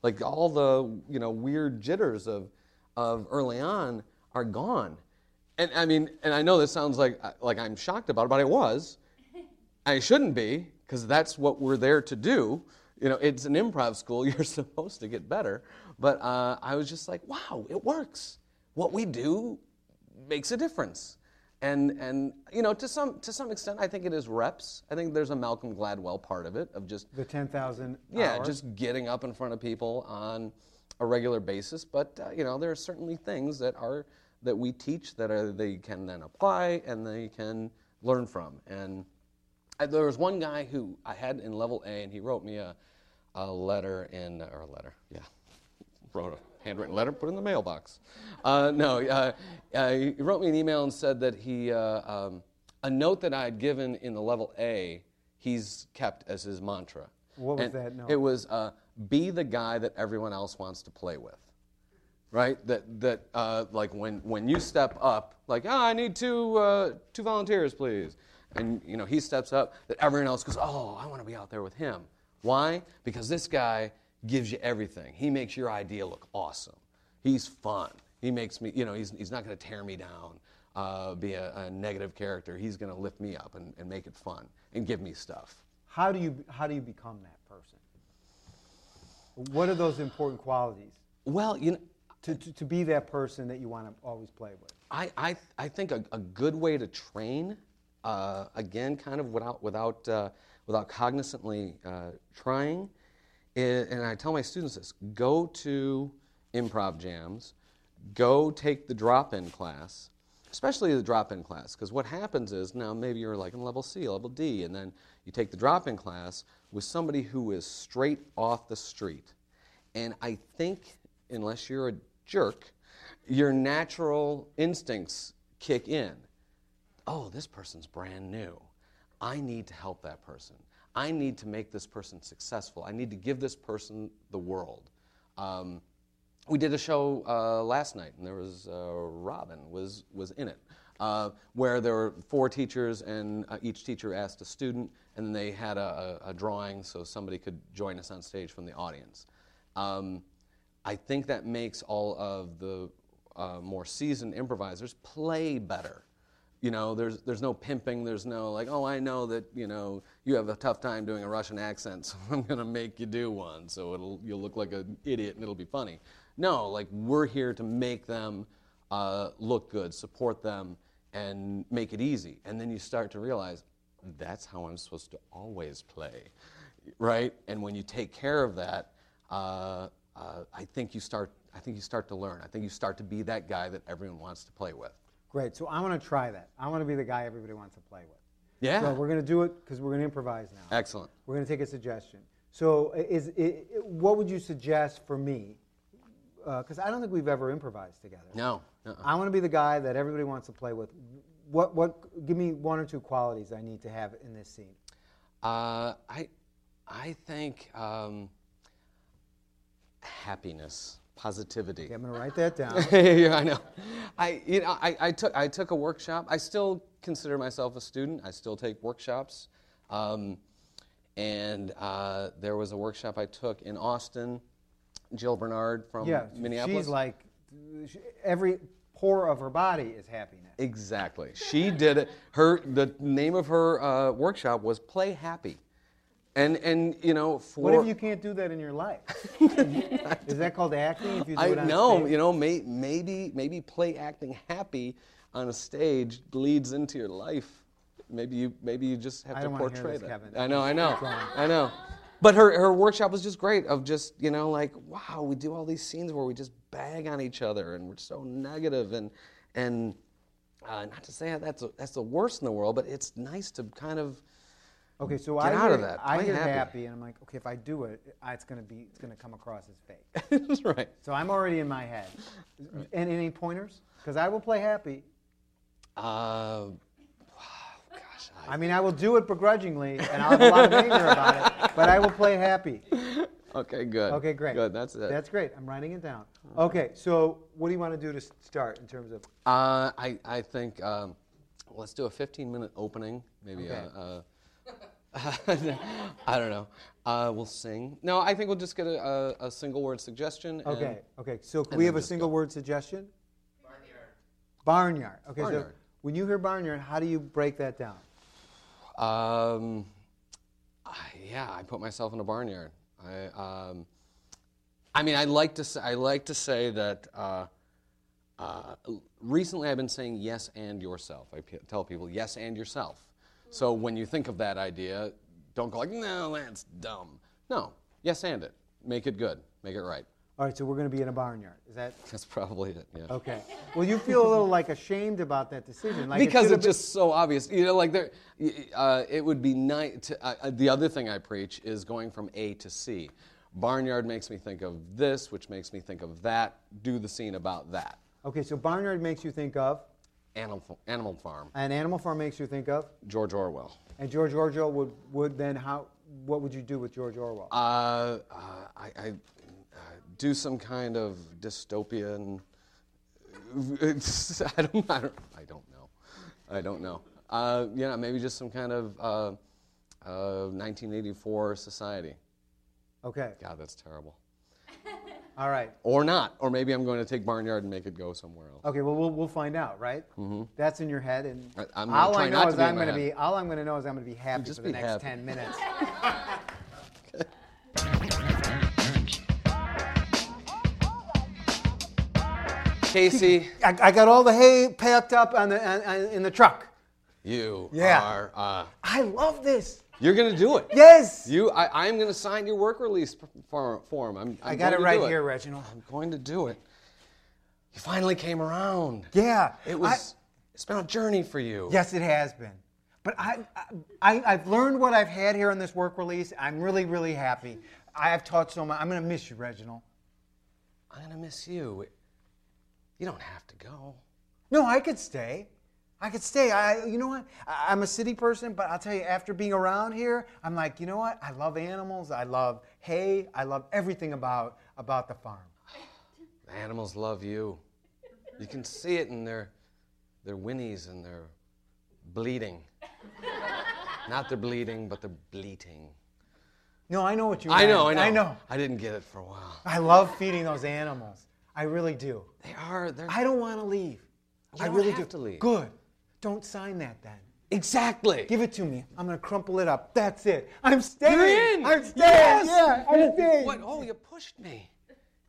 Like all the you know weird jitters of of early on are gone. And I mean, and I know this sounds like like I'm shocked about it, but I was. I shouldn't be because that's what we're there to do. You know, it's an improv school. You're supposed to get better. But uh, I was just like, wow, it works. What we do makes a difference. And and you know, to some to some extent, I think it is reps. I think there's a Malcolm Gladwell part of it of just The 10,000 yeah, just getting up in front of people on a regular basis. But uh, you know, there are certainly things that are that we teach that are, they can then apply and they can learn from. And I, there was one guy who I had in level A, and he wrote me a, a letter in or a letter, yeah, wrote a handwritten letter, put it in the mailbox. Uh, no, uh, uh, he wrote me an email and said that he uh, um, a note that I had given in the level A, he's kept as his mantra. What was And that note? It was uh, be the guy that everyone else wants to play with right? That that uh, like when when you step up, like oh, I need two uh, two volunteers, please, and you know he steps up, that everyone else goes, oh, I want to be out there with him. Why? Because this guy gives you everything. He makes your idea look awesome. He's fun. He makes me, you know, he's he's not going to tear me down, uh, be a, a negative character. He's going to lift me up and, and make it fun and give me stuff. How do you how do you become that person? What are those important qualities Well, you know. to, to, to be that person that you want to always play with? I, I, I think a, a good way to train, uh, again, kind of without, without, uh, without cognizantly uh, trying, and I tell my students this go to improv jams, go take the drop in class, especially the drop in class, because what happens is now maybe you're like in level C, level D, and then you take the drop in class with somebody who is straight off the street. And I think, unless you're a jerk, your natural instincts kick in. Oh, this person's brand new. I need to help that person. I need to make this person successful. I need to give this person the world. Um, we did a show uh, last night, and there was uh, Robin was was in it, uh, where there were four teachers, and uh, each teacher asked a student, and then they had a, a, a drawing so somebody could join us on stage from the audience. Um, I think that makes all of the uh, more seasoned improvisers play better. You know, there's there's no pimping. There's no like, oh, I know that you know you have a tough time doing a Russian accent, so I'm gonna make you do one. So it'll you'll look like an idiot and it'll be funny. No, like we're here to make them uh, look good, support them, and make it easy. And then you start to realize that's how I'm supposed to always play. right? And when you take care of that, uh, uh, I think you start. I think you start to learn. I think you start to be that guy that everyone wants to play with. Great. So I want to try that. I want to be the guy everybody wants to play with. Yeah. So we're going to do it because we're going to improvise now. Excellent. We're going to take a suggestion. So, is, what would you suggest for me? Because I don't think we've ever improvised together. No. uh-uh. I want to be the guy that everybody wants to play with. What, what, give me one or two qualities I need to have in this scene. Uh, I, I think um, happiness, positivity. Okay, I'm going to write that down. yeah, I know. I, you know, I, I took I took a workshop. I still consider myself a student. I still take workshops, um, and uh, there was a workshop I took in Austin. Jill Bernard from yeah, Minneapolis. she's like, every pore of her body is happiness. exactly. She did it. Her the name of her uh, workshop was Play Happy, and and you know for What if you can't do that in your life? is that called acting? If you do I it on know, stage? you know, may, maybe maybe play acting happy on a stage leads into your life. Maybe you maybe you just have I to don't wanna hear portray this, that. Kevin. I know, I know, I know. But her her workshop was just great. Of just you know like wow, we do all these scenes where we just bag on each other and we're so negative and and uh, not to say that's a, that's the worst in the world, but it's nice to kind of Okay, so Get I out of that. I Play hear happy. happy. and I'm like, okay, if I do it, I- it's gonna be, it's gonna come across as fake. that's right. so I'm already in my head. And any pointers? Because I will play happy. Uh, wow, gosh, I, I mean, I will do it begrudgingly, and I'll have a lot of anger about it. But I will play happy. okay, good. Okay, great. Good. That's it. That's great. I'm writing it down. Okay, so what do you want to do to s- start in terms of? Uh, I, I think um, let's do a 15 minute opening, maybe. Okay. Uh, uh, I don't know. Uh, we'll sing. No, I think we'll just get a, a, a single word suggestion. and- Okay, okay. So can we have a just single word suggestion? Barnyard. Barnyard. Okay, so when you hear barnyard, how do you break that down? Um, I, yeah, I put myself in a barnyard. I, um, I mean, I like to say, I like to say that. Uh, uh, recently, I've been saying yes and yourself. I p- tell people yes and yourself. So when you think of that idea, don't go like, no, that's dumb. No, yes and it. Make it good. Make it right. All right, so we're going to be in a barnyard. Is that That's probably it. Yeah. okay? Well, you feel a little like ashamed about that decision, like because it's just so obvious. You know, like there, uh, it would be nice. To, uh, uh, the other thing I preach is going from A to C. Barnyard makes me think of this, which makes me think of that. Do the scene about that. okay. So barnyard makes you think of, Animal, Animal Farm, and Animal Farm makes you think of, George Orwell. and George Orwell would would then how? What would you do with George Orwell? Uh, uh, I, I uh, do some kind of dystopian. I don't, I don't. I don't know. I don't know. Uh, yeah, maybe just some kind of uh, uh, 1984 society. okay. God, that's terrible. All right. Or not. Or maybe I'm going to take Barnyard and make it go somewhere else. Okay, well, we'll, we'll find out, right? Mm-hmm. That's in your head, and I- I'm gonna all try I know not is to be in I'm my going to head. be. All I'm going to know is I'm going to be happy Just for the be next happy. ten minutes. Casey, I, I got all the hay packed up on the on, on, in the truck. you Yeah. are. Uh, I love this. You're going to do it. Yes. You, I, I'm going to sign your work release form. I'm, I'm I got it right here, Reginald. I'm going to do it. You finally came around. Yeah. It was. it's been a journey for you. Yes, it has been. But I, I, I've learned what I've had here on this work release. I'm really, really happy. I have taught so much. I'm going to miss you, Reginald. I'm going to miss you. You don't have to go. No, I could stay. I could stay. I, you know what? I, I'm a city person, but I'll tell you, after being around here, I'm like, you know what? I love animals. I love hay. I love everything about about the farm. The animals love you. You can see it in their their whinnies and their bleeding. Not their bleeding, but their bleating. No, I know what you. I know, I know. I know. I didn't get it for a while. I love feeding those animals. I really do. They are. They're I don't want to leave. You I really have do. to leave. Good. Don't sign that then. exactly. Give it to me. I'm gonna crumple it up. That's it. I'm staying. You're in. I'm staying. Yes. Yeah, I'm oh, staying. What? Oh, you pushed me.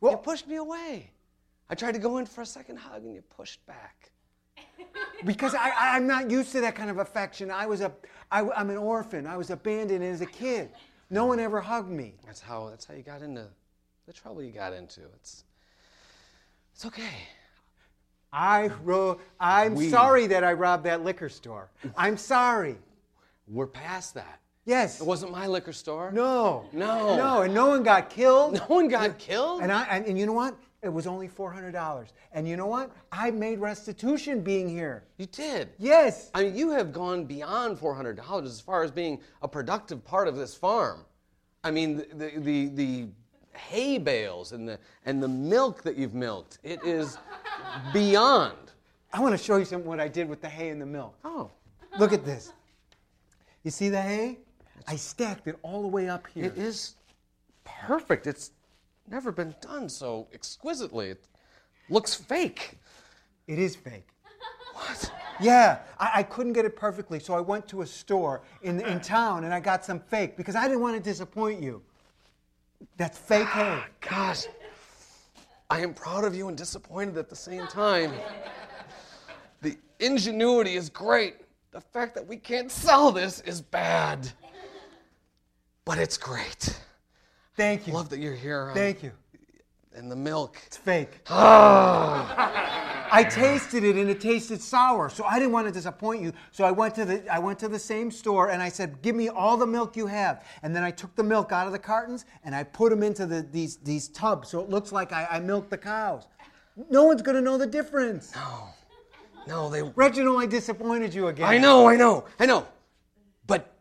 Well- you pushed me away. I tried to go in for a second hug and you pushed back. Because I, I, I'm not used to that kind of affection. I was a, I, I'm an orphan. I was abandoned as a kid. No one ever hugged me. That's how that's how you got into the trouble you got into. It's it's okay. I ro- I'm We- sorry that I robbed that liquor store. I'm sorry. We're past that. Yes. It wasn't my liquor store. No. No. No, and no one got killed. No one got killed. And I and, and you know what? It was only four hundred dollars. And you know what? I made restitution being here. you did. Yes. I mean, you have gone beyond four hundred dollars as far as being a productive part of this farm. I mean, the, the the the hay bales and the and the milk that you've milked. It is beyond. I want to show you some what I did with the hay and the milk. Oh, Look at this. You see the hay? I stacked it all the way up here. it is perfect. It's never been done so exquisitely. It looks fake. It is fake. What? Yeah, I, I couldn't get it perfectly, so I went to a store in, in town and I got some fake because I didn't want to disappoint you. That's fake hay. Gosh, I am proud of you and disappointed at the same time. The ingenuity is great. The fact that we can't sell this is bad. But it's great. Thank you. Love that you're here. um, Thank you. And the milk. It's fake. Ah, I tasted it and it tasted sour, so I didn't want to disappoint you. So I went to the I went to the same store and I said, "Give me all the milk you have." And then I took the milk out of the cartons and I put them into the, these these tubs, so it looks like I, I milked the cows. No one's gonna know the difference. no, No, they. Reginald, I disappointed you again. I know, I know, I know. But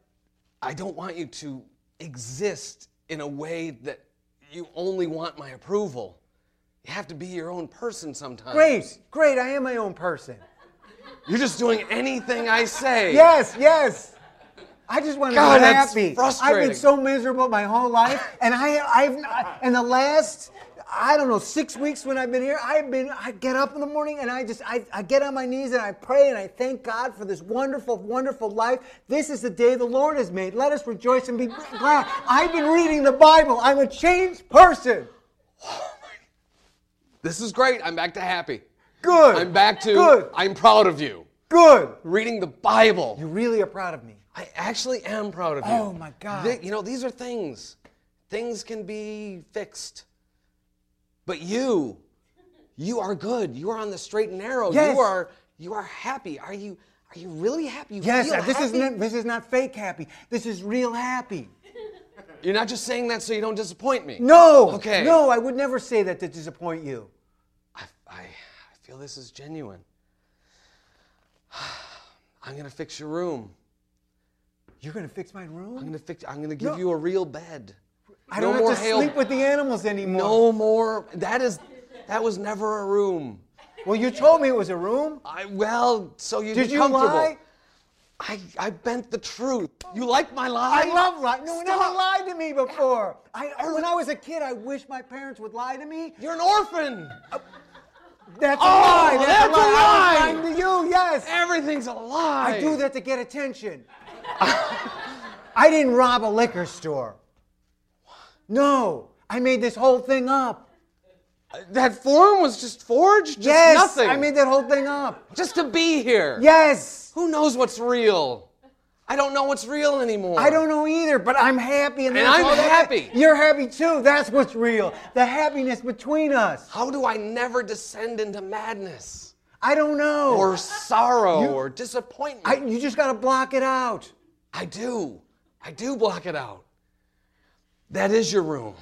I don't want you to exist in a way that you only want my approval. You have to be your own person sometimes. Great, great. I am my own person. You're just doing anything I say. Yes, yes. I just want to God, be that's happy. I've been so miserable my whole life, and I, I've, in the last, I don't know, six weeks when I've been here, I've been, I get up in the morning and I just, I, I get on my knees and I pray and I thank God for this wonderful, wonderful life. This is the day the Lord has made. Let us rejoice and be glad. I've been reading the Bible. I'm a changed person. This is great. I'm back to happy. Good. I'm back to Good. I'm proud of you. Good. Reading the Bible. You really are proud of me. I actually am proud of you. Oh, my God. Th- you know, these are things. Things can be fixed. But you, you are good. You are on the straight and narrow. Yes. You are you are happy. Are you are you really happy? You Yes, this is not, this is not fake happy. This is real happy. You're not just saying that so you don't disappoint me. No. Okay. No, I would never say that to disappoint you. I, I, I feel this is genuine. I'm gonna fix your room. You're gonna fix my room? I'm gonna fix. I'm gonna give No. you a real bed. I don't have to hail- sleep with the animals anymore. No more. That is. That was never a room. Well, you told me it was a room. I well. So you Did you comfortable. lie? I I bent the truth. You like my lie? I love lying. No one ever lied to me before. I, when I was a kid, I wish my parents would lie to me. You're an orphan. That's a Oh, lie. That's, that's a lie. a lie. I'm lying to you. Yes. Everything's a lie. I do that to get attention. I didn't rob a liquor store. No, I made this whole thing up. That form was just forged. Just yes, nothing. I made that whole thing up. just to be here. Yes. Who knows what's real? I don't know what's real anymore. I don't know either, but I'm happy, and, And I'm happy. You're happy too. That's what's real. The happiness between us. How do I never descend into madness I don't know. or sorrow You- or disappointment? I, you just got to block it out. I do. I do block it out. That is your room.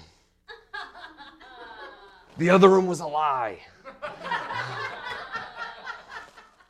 The other room was a lie.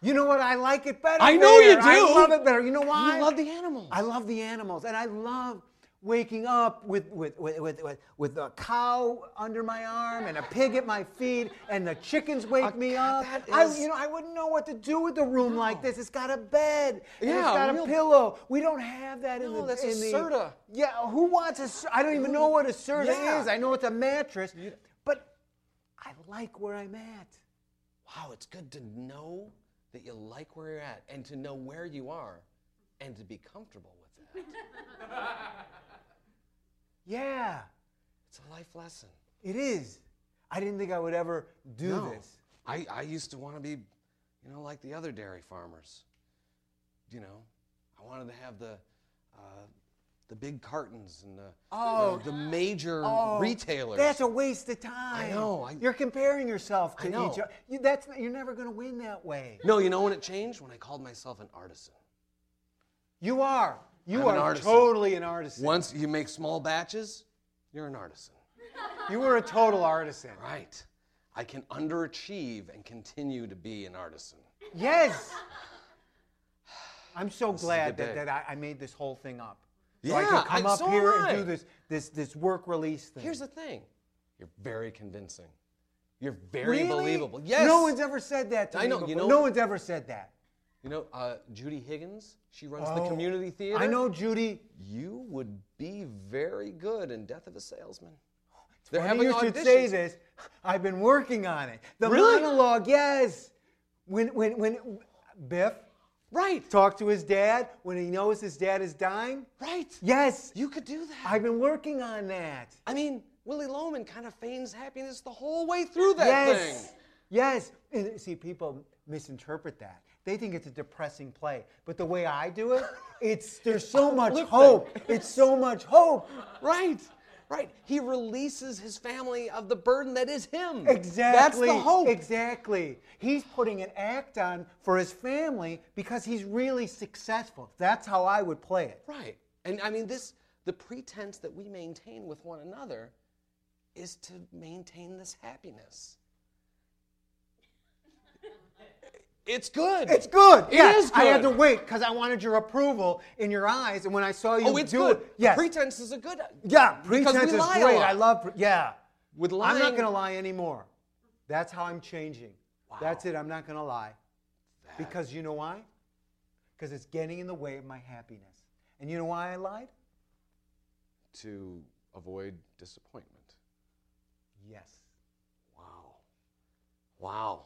You know what? I like it better. I know you do. I love it better. You know why? You love the animals. I love the animals, and I love waking up with with with with, with, a cow under my arm and a pig at my feet, and the chickens wake A me cow- up. I, you know, I wouldn't know what to do with a room like this. It's got a bed. Yeah, it's got real- a pillow. We don't have that in No, the. that's a in the, Yeah, who wants a? I don't even know what a Serta Yeah. is. I know it's a mattress, like where I'm at. wow, it's good to know that you like where you're at and to know where you are and to be comfortable with that. Yeah, It's a life lesson. it is. I didn't think I would ever do No. this. I, I used to want to be, you know, like the other dairy farmers. You know, I wanted to have the, uh, the big cartons and the Oh. the, the major Oh, retailers. That's a waste of time. I know, I- you're comparing yourself to each other. You, that's you're never going to win that way. no, you know when it changed? When I called myself an artisan. You are. You I'm an are artisan. totally an artisan. Once you make small batches, you're an artisan. You were a total artisan. Right. I can underachieve and continue to be an artisan. Yes. I'm so is a glad that, that I, I made this whole thing up. So I Yeah, could come I- up so here and do this, this, this work release thing. Here's the thing you're very convincing. You're very Really? believable. Yes. No one's ever said that to I me. know, you know- no one's ever said that. You know, uh, Judy Higgins, she runs the Oh, community theater. I know, Judy. You would be very good in Death of a Salesman. They're having you should say this. I've been working on it. The Really? monologue, yes. When when when Biff Right. Talk to his dad when he knows his dad is dying. Right. Yes, You could do that. I've been working on that. I mean, Willy Loman kind of feigns happiness the whole way through that yes, thing. yes. And see, people misinterpret that. They think it's a depressing play, but the way I do it, it's there's so much hope. It's so much hope. Right. Right. He releases his family of the burden that is him. Exactly. That's the hope. Exactly. He's putting an act on for his family because he's really successful. That's how I would play it. Right. And I mean, this, the pretense that we maintain with one another is to maintain this happiness. It's good. It's good. It yes. is I had to wait because I wanted your approval in your eyes, and when I saw you Oh, it's do good. it, yes, Pretense is a good. yeah, pretense is great. I love, pre- yeah. With lying. I'm not going to lie anymore. That's how I'm changing. Wow. That's it. I'm not going to lie. Because you know why? Because it's getting in the way of my happiness. And you know why I lied? to avoid disappointment. Yes. Wow. Wow.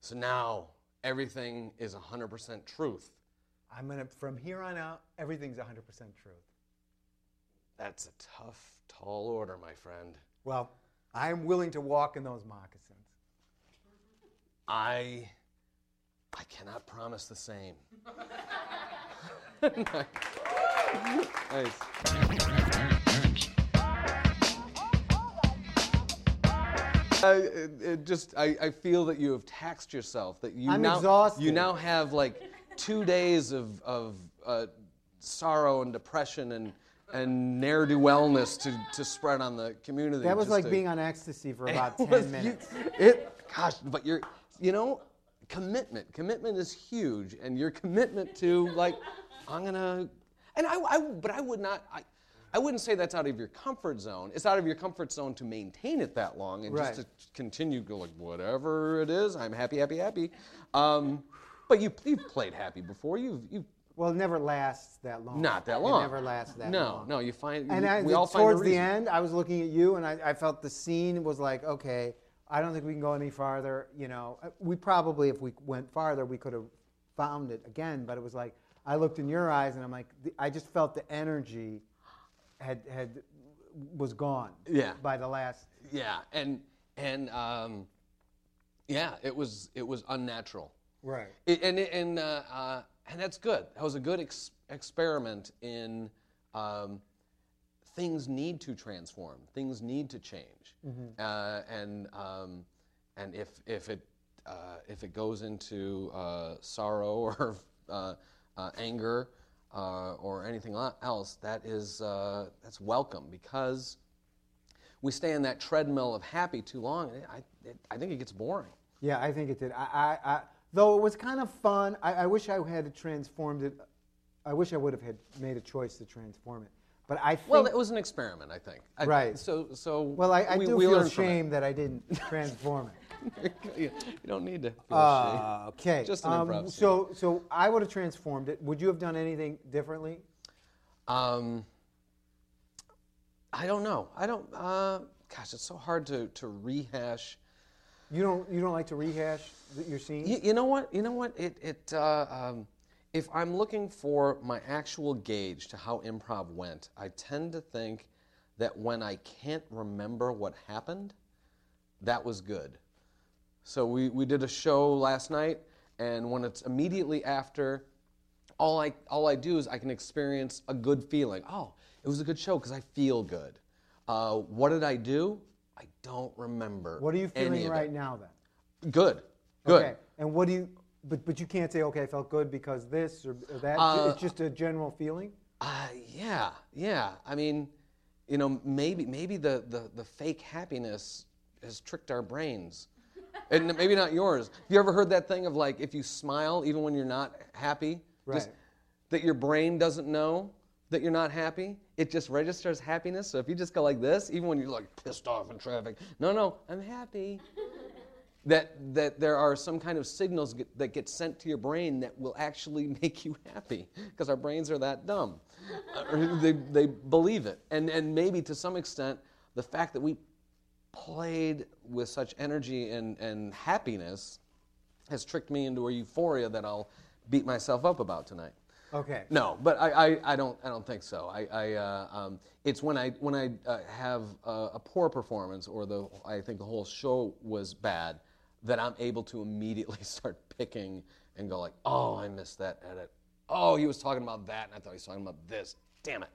So now everything is 100% truth. I'm gonna from here on out, everything's 100% truth. That's a tough, tall order, my friend. Well, I'm willing to walk in those moccasins. I I cannot promise the same. nice. Uh, it, it just I, I feel that you have taxed yourself that you I'm now exhausted. you now have like two days of, of uh, sorrow and depression and and ne'er do wellness to, to spread on the community. That was like to- being on ecstasy for about it 10 was- you- minutes. it, gosh, but you're, you know, commitment. Commitment is huge, and your commitment to like, I'm gonna, and I, I but I would not, I, I wouldn't say that's out of your comfort zone. It's out of your comfort zone to maintain it that long and Right. just to continue go like whatever it is. I'm happy, happy, happy. Um, but you, you've played happy before. You've, you've Well, it never lasts that long. not that long. It never lasts that no, long. No, no. you find. And we, I, we all towards the end, I was looking at you, and I, I felt the scene was like, okay, I don't think we can go any farther. You know, Uh, we probably, if we went farther, we could have found it again. But it was like, I looked in your eyes, and I'm like, the, I just felt the energy had had was gone. Yeah. By the last. Yeah, and and um, yeah, it was it was unnatural. Right. It, and and uh, uh, and that's good. That was a good ex- experiment in um, things need to transform. Things need to change. Uh, and um, and if if it uh, if it goes into uh, sorrow or uh, uh, anger uh, or anything else, that is uh, that's welcome because we stay in that treadmill of happy too long. and I it, I think it gets boring. Yeah, I think it did. I, I, I though it was kind of fun. I, I wish I had transformed it. I wish I would have had made a choice to transform it. But I think. Well, it was an experiment, I think. I- Right. So, so. well, I, I we, do we feel learned from it. shame that I didn't transform it. you don't need to feel Uh, okay. Just an um, improv scene. So, so I would have transformed it. Would you have done anything differently? Um, I don't know. I don't. Uh, gosh, it's so hard to to rehash. You don't. You don't like to rehash your scenes. You, you know what? You know what? It it. Uh, um, if I'm looking for my actual gauge to how improv went, I tend to think that when I can't remember what happened, that was good. So we, we did a show last night, and when it's immediately after all I all I do is I can experience a good feeling. Oh, it was a good show because I feel good. Uh, what did I do? I don't remember. What are you feeling right it. now then? Good. Good. Okay. And what do you? But but you can't say okay, I felt good because this or, or that. Uh, it's just a general feeling. Uh, yeah, yeah. I mean, you know, maybe maybe the, the, the fake happiness has tricked our brains. And maybe not yours. Have you ever heard that thing of like if you smile even when you're not happy? just that your brain doesn't know that you're not happy? It just registers happiness. So if you just go like this, even when you're like pissed off in traffic, no, no, I'm happy. that that there are some kind of signals get, that get sent to your brain that will actually make you happy because our brains are that dumb Uh, they, they believe it and and maybe to some extent the fact that we played with such energy and, and happiness has tricked me into a euphoria that I'll beat myself up about tonight. Okay. No, but I, I, I don't I don't think so. I, I uh, um, it's when I when I uh, have a, a poor performance or the I think the whole show was bad that I'm able to immediately start picking and go like, oh, I missed that edit. Oh, he was talking about that, and I thought he was talking about this. Damn it.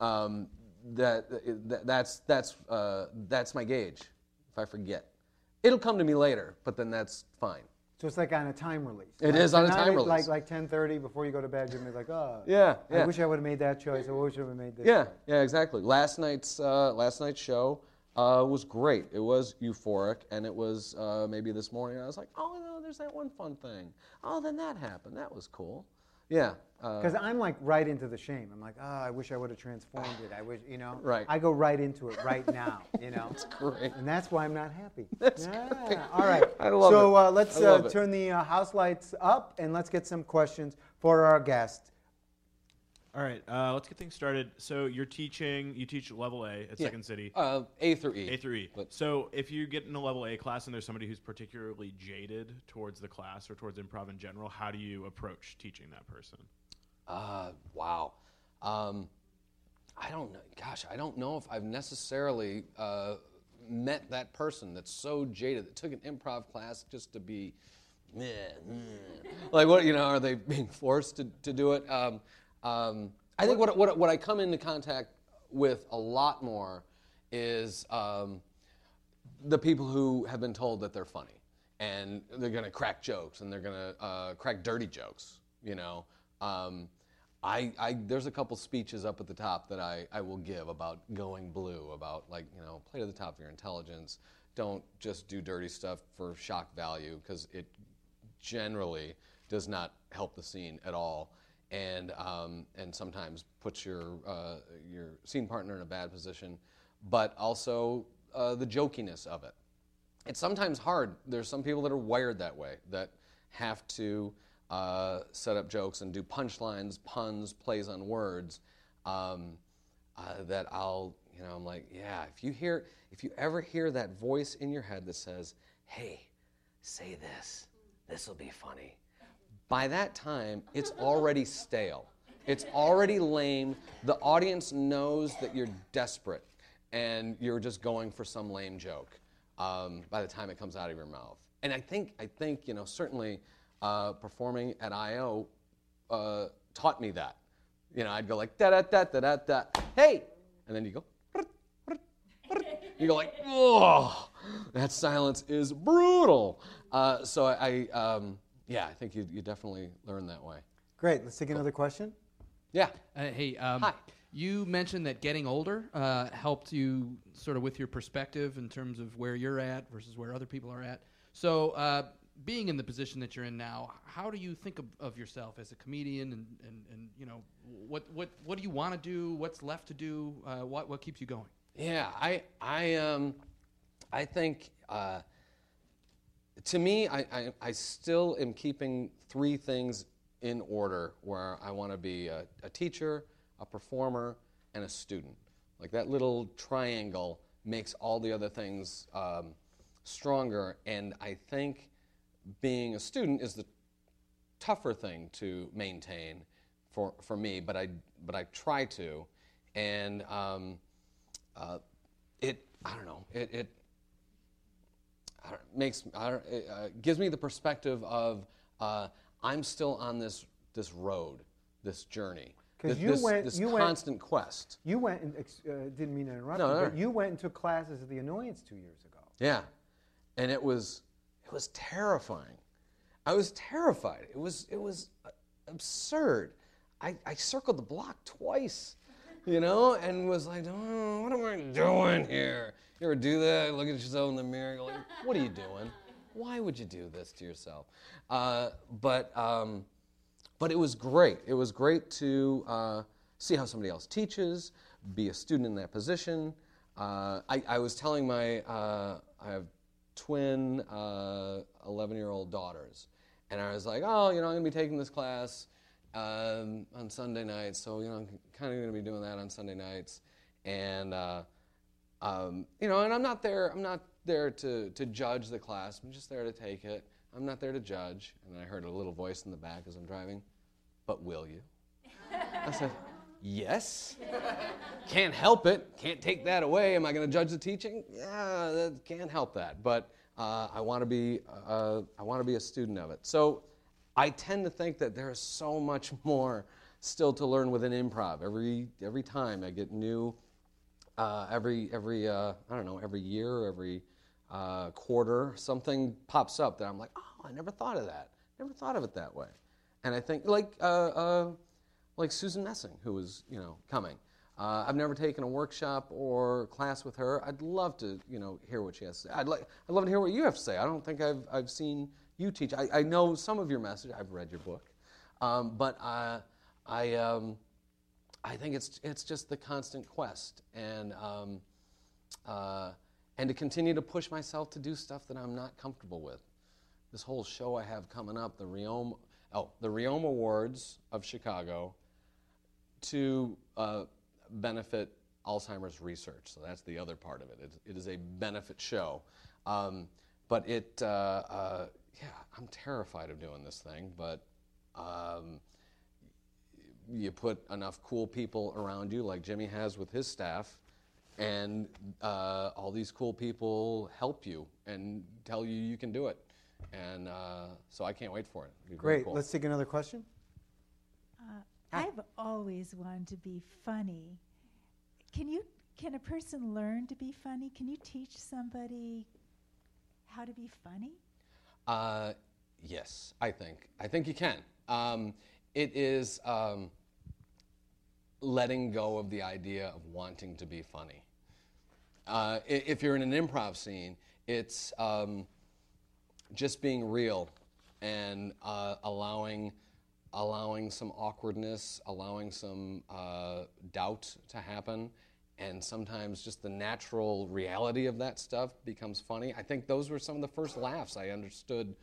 Um, that, that that's that's uh, that's my gauge. If I forget, it'll come to me later, but then that's fine. So it's like on a time release. It It is on a time release. Like like 10:30 before you go to bed, you're gonna be like, oh. Yeah, I yeah. wish I would have made that choice. I wish I would have made this. Yeah, choice. yeah, exactly. Last night's uh, last night's show uh, was great. It was euphoric, and it was uh, maybe this morning I was like, oh no, there's that one fun thing. Oh, then that happened. That was cool. Yeah. Uh, Because I'm like right into the shame. I'm like, oh, I wish I would have transformed it. I wish, you know. Right. I go right into it right now, you know. That's great. And that's why I'm not happy. That's yeah. great. All right. I love so, it. uh, let's uh, turn the uh, house lights up and let's get some questions for our guest. All right, uh, let's get things started. So you're teaching, you teach level A at Yeah. Second City, uh, A through E. A through E. But- So if you get in a level A class and there's somebody who's particularly jaded towards the class or towards improv in general, how do you approach teaching that person? Uh, wow. Um, I don't know. Gosh, I don't know if I've necessarily uh, met that person that's so jaded that took an improv class just to be, meh, meh. like what you know? Are they being forced to, to do it? Um, um, I think what, what what I come into contact with a lot more is. Um, the people who have been told that they're funny and they're going to crack jokes and they're going to uh, crack dirty jokes you know um, I, I there's a couple speeches up at the top that I, I will give about going blue about like you know play to the top of your intelligence. Don't just do dirty stuff for shock value because it generally does not help the scene at all. And um, and sometimes puts your uh, your scene partner in a bad position but also uh, the jokiness of it. It's sometimes hard. There's some people that are wired that way that have to uh, set up jokes and do punchlines, puns, plays on words. Um, uh, that I'll, you know, I'm like, yeah. If you hear, if you ever hear that voice in your head that says, "Hey, say this. This will be funny." By that time, it's already stale. It's already lame. The audience knows that you're desperate and you're just going for some lame joke um, by the time it comes out of your mouth. And I think, I think, you know, certainly uh, performing at I.O. Uh, taught me that. You know, I'd go like da da da da da da, hey, and then you go. You go like, oh, that silence is brutal. Uh, so I, I um, yeah, I think you, you definitely learn that way. Great. Let's take another question. Yeah. Uh, hey, um, Hi. you mentioned that getting older uh, helped you sort of with your perspective in terms of where you're at versus where other people are at. So, uh, being in the position that you're in now, how do you think of, of yourself as a comedian, and, and, and you know, what what what do you want to do? What's left to do? Uh, what what keeps you going? Yeah, I, I, um, I think, uh, to me, I, I, I still am keeping three things in order where I want to be a, a teacher, a performer, and a student. Like that little triangle makes all the other things um, stronger, and I think being a student is the tougher thing to maintain for, for me, but I, but I try to. And um, uh, it, I don't know, it, it I makes, I it uh, gives me the perspective of uh, I'm still on this, this road. this journey, 'Cause this, you this, went- this you went- constant quest. You went and uh, didn't mean to interrupt No, you, no, but no. you went and took classes at the Annoyance two years ago. Yeah, and it was was terrifying. I was terrified. It was it was uh, absurd. I, I circled the block twice, you know, and was like, oh, what am I doing here? You ever do that? Look at yourself in the mirror, like, what are you doing? Why would you do this to yourself? Uh, but um, but it was great. It was great to uh, see how somebody else teaches, be a student in that position. Uh, I, I was telling my, uh, I have twin 11 year old daughters, and I was like, oh, you know, I'm going to be taking this class um, on Sunday nights, so, you know, I'm kind of going to be doing that on Sunday nights. And, uh, um, you know, and I'm not there. I'm not there to, to judge the class. I'm just there to take it. I'm not there to judge. And I heard a little voice in the back as I'm driving. But will you? I said, yes. Can't help it. Can't take that away. Am I going to judge the teaching? Yeah, can't help that. But uh, I want to be. Uh, I want to be a student of it. So I tend to think that there is so much more still to learn within improv. Every every time I get new uh, every every uh, I don't know every year, every uh, quarter, something pops up that I'm like, oh, I never thought of that. Never thought of it that way. And I think like uh, like Susan Messing, who was you know coming. Uh, I've never taken a workshop or class with her. I'd love to you know hear what she has to say. I'd like I'd love to hear what you have to say. I don't think I've I've seen you teach. I, I know some of your message. I've read your book, um, but uh, I. Um, I think it's it's just the constant quest and um, uh, and to continue to push myself to do stuff that I'm not comfortable with. This whole show I have coming up, the Reome oh the Reome Awards of Chicago, to uh, benefit Alzheimer's research. So that's the other part of it. It, it is a benefit show, um, but it uh, uh, yeah I'm terrified of doing this thing, but. Um, you put enough cool people around you, like Jimmy has with his staff, and uh, all these cool people help you and tell you you can do it. And uh, so I can't wait for it. It'll be very Great. cool. Let's take another question. I've always wanted to be funny. Can you can a person learn to be funny? Can you teach somebody how to be funny? Uh, yes, I think. I think you can. Um, it is um, letting go of the idea of wanting to be funny. Uh, if you're in an improv scene, it's um, just being real and uh, allowing allowing some awkwardness, allowing some uh, doubt to happen, and sometimes just the natural reality of that stuff becomes funny. I think those were some of the first laughs I understood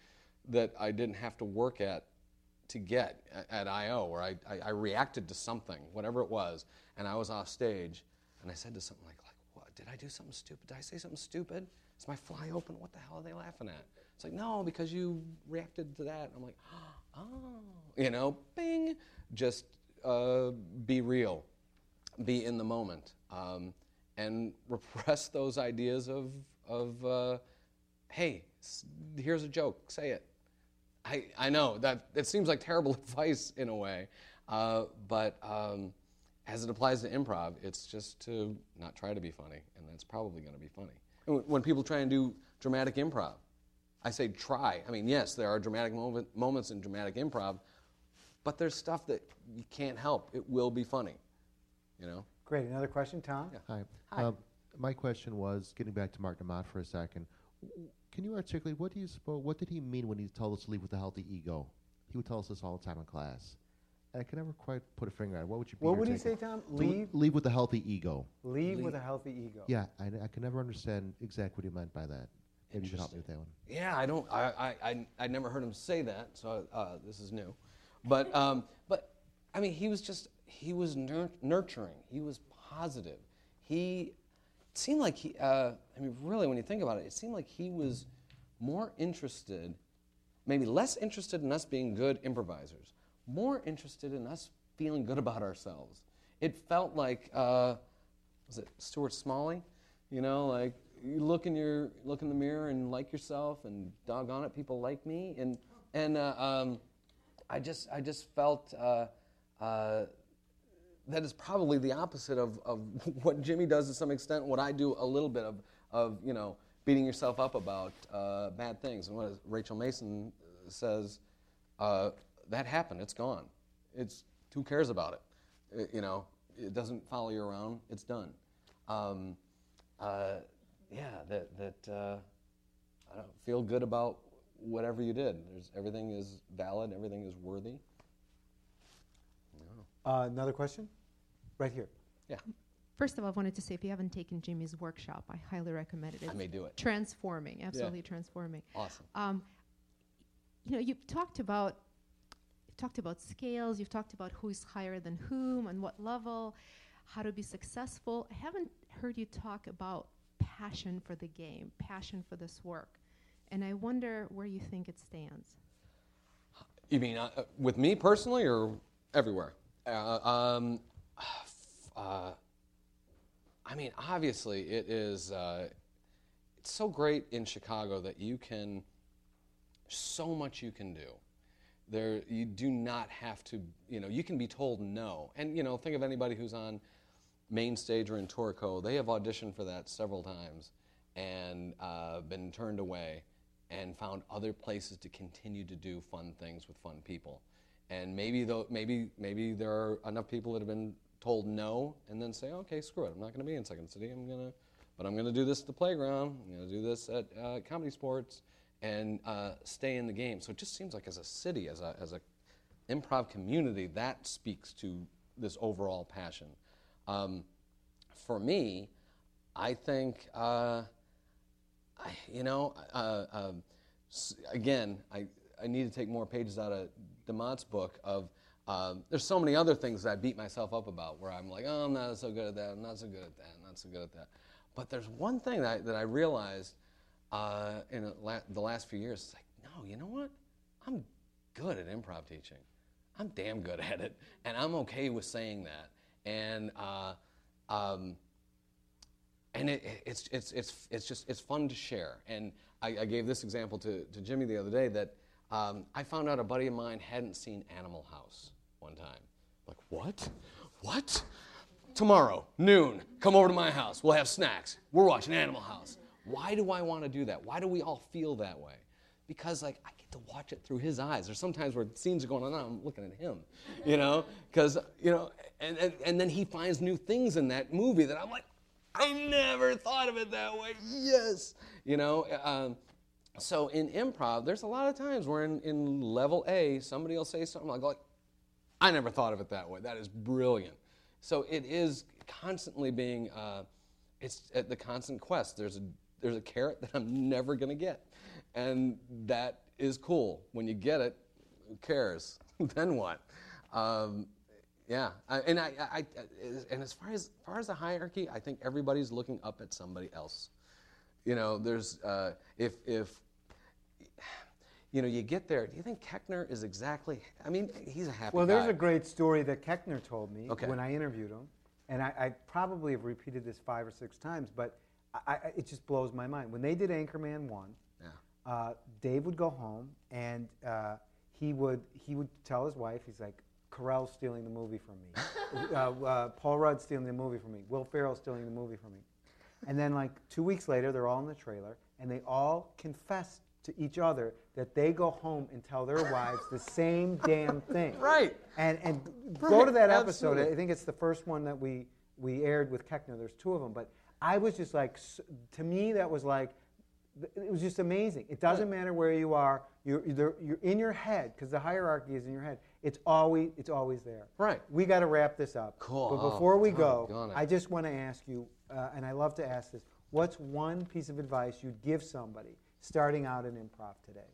that I didn't have to work at to get at I.O., where I, I, I reacted to something, whatever it was, and I was off stage, and I said to something like, like, what, did I do something stupid? Did I say something stupid? Is my fly open? What the hell are they laughing at? It's like, no, because you reacted to that. I'm like, oh, you know, bing. Just uh, be real, be in the moment, um, and repress those ideas of, of uh, hey, here's a joke, say it. I, I know that it seems like terrible advice in a way, uh, but um, as it applies to improv, it's just to not try to be funny, and that's probably going to be funny. When people try and do dramatic improv, I say try. I mean, yes, there are dramatic moment, moments in dramatic improv, but there's stuff that you can't help. It will be funny, you know. Great. Another question, Tom. Hi. Um, my question was getting back to Martin de Maat for a second. Can you articulate what do you suppose? What did he mean when he told us to leave with a healthy ego? He would tell us this all the time in class, and I can never quite put a finger on it. What would you? be What would he say, on- Tom? to Leave, leave with a healthy ego. leave with a healthy ego. Yeah, I, I can never understand exactly what he meant by that. Maybe you can help me with that one. Yeah, I don't. I I I, I never heard him say that, so uh, this is new. But um, but I mean, he was just he was nur- nurturing. He was positive. He seemed like he. Uh, I mean, really, when you think about it, it seemed like he was more interested, maybe less interested in us being good improvisers, more interested in us feeling good about ourselves. It felt like. Uh, was it Stuart Smalley? You know, like you look in your look in the mirror and like yourself, and doggone it, people like me, and and uh, um, I just I just felt uh, uh, that is probably the opposite of, of what Jimmy does to some extent, what I do a little bit of, of you know, beating yourself up about uh, bad things. And what Rachel Mason says, uh, that happened, it's gone. It's, who cares about it? It- you know, it doesn't follow you around, it's done. Um, uh, yeah, that, that uh, I don't feel good about whatever you did. There's, everything is valid, everything is worthy. Uh, another question? Right here. Yeah, First of all, I wanted to say if you haven't taken Jimmy's workshop, I highly recommend it. I may do it. Transforming, absolutely transforming. Awesome. Um, you know, you've talked about you've talked about scales. You've talked about who's higher than whom and what level, how to be successful. I haven't heard you talk about passion for the game, passion for this work, and I wonder where you think it stands. You mean uh, with me personally or everywhere? Uh, um, uh, I mean, obviously, it is. Uh, it's so great in Chicago that you can. So much you can do. There, you do not have to. You know, you can be told no. And you know, think of anybody who's on main stage or in TourCo. They have auditioned for that several times and uh, been turned away and found other places to continue to do fun things with fun people. And maybe though, maybe maybe there are enough people that have been told no and then say, okay, screw it, I'm not going to be in Second City. I'm gonna, but I'm going to do this at the playground. I'm going to do this at uh, ComedySportz and uh, stay in the game. So it just seems like as a city, as a as a improv community, that speaks to this overall passion. Um, for me, I think. Uh, I, you know, uh, s- again, I, I need to take more pages out of de Maat's book of, um, there's so many other things that I beat myself up about where I'm like, oh, I'm not so good at that, I'm not so good at that, I'm not so good at that. But there's one thing that I, that I realized uh, in la- the last few years. It's like, no, you know what? I'm good at improv teaching. I'm damn good at it, and I'm okay with saying that. And uh, um, and it, it- it's, it's, it's, it's just it's fun to share. And I, I gave this example to, to Jimmy the other day that um, I found out a buddy of mine hadn't seen Animal House one time. Like, what? What? Tomorrow, noon, come over to my house. We'll have snacks. We're watching Animal House. Why do I want to do that? Why do we all feel that way? Because like I get to watch it through his eyes. There's sometimes where scenes are going on, I'm looking at him, you know, because you know, and, and and then he finds new things in that movie that I'm like, I never thought of it that way. Yes, you know. Um, so in improv, there's a lot of times where in, in level A, somebody will say something like, like, I never thought of it that way. That is brilliant. So it is constantly being, uh, it's at the constant quest. There's a, there's a carrot that I'm never to get. And that is cool. When you get it, who cares? then what? Um, yeah, I, and I, I, I, and as far as, as far as the hierarchy, I think everybody's looking up at somebody else. You know, there's uh, if if you know you get there. Do you think Koechner is exactly? I mean, he's a happy Well, there's guy. a great story that Koechner told me Okay. when I interviewed him, and I, I probably have repeated this five or six times, but I, I, it just blows my mind. When they did Anchorman one. Uh, Dave would go home and uh, he would he would tell his wife, he's like, Carell's stealing the movie from me, uh, uh, Paul Rudd's stealing the movie from me, Will Ferrell's stealing the movie from me, and then like two weeks later, they're all in the trailer and they all confess to each other that they go home and tell their wives the same damn thing. Right. And and go to that episode. absolutely. I think it's the first one that we we aired with Koechner. There's two of them, but I was just like, to me, that was like, it was just amazing. It doesn't matter where you are. You're you're, you're in your head because the hierarchy is in your head. It's always it's always there. Right. We got to wrap this up. Cool. But Oh, before we go. I just want to ask you, uh, and I love to ask this: What's one piece of advice you'd give somebody starting out in improv today?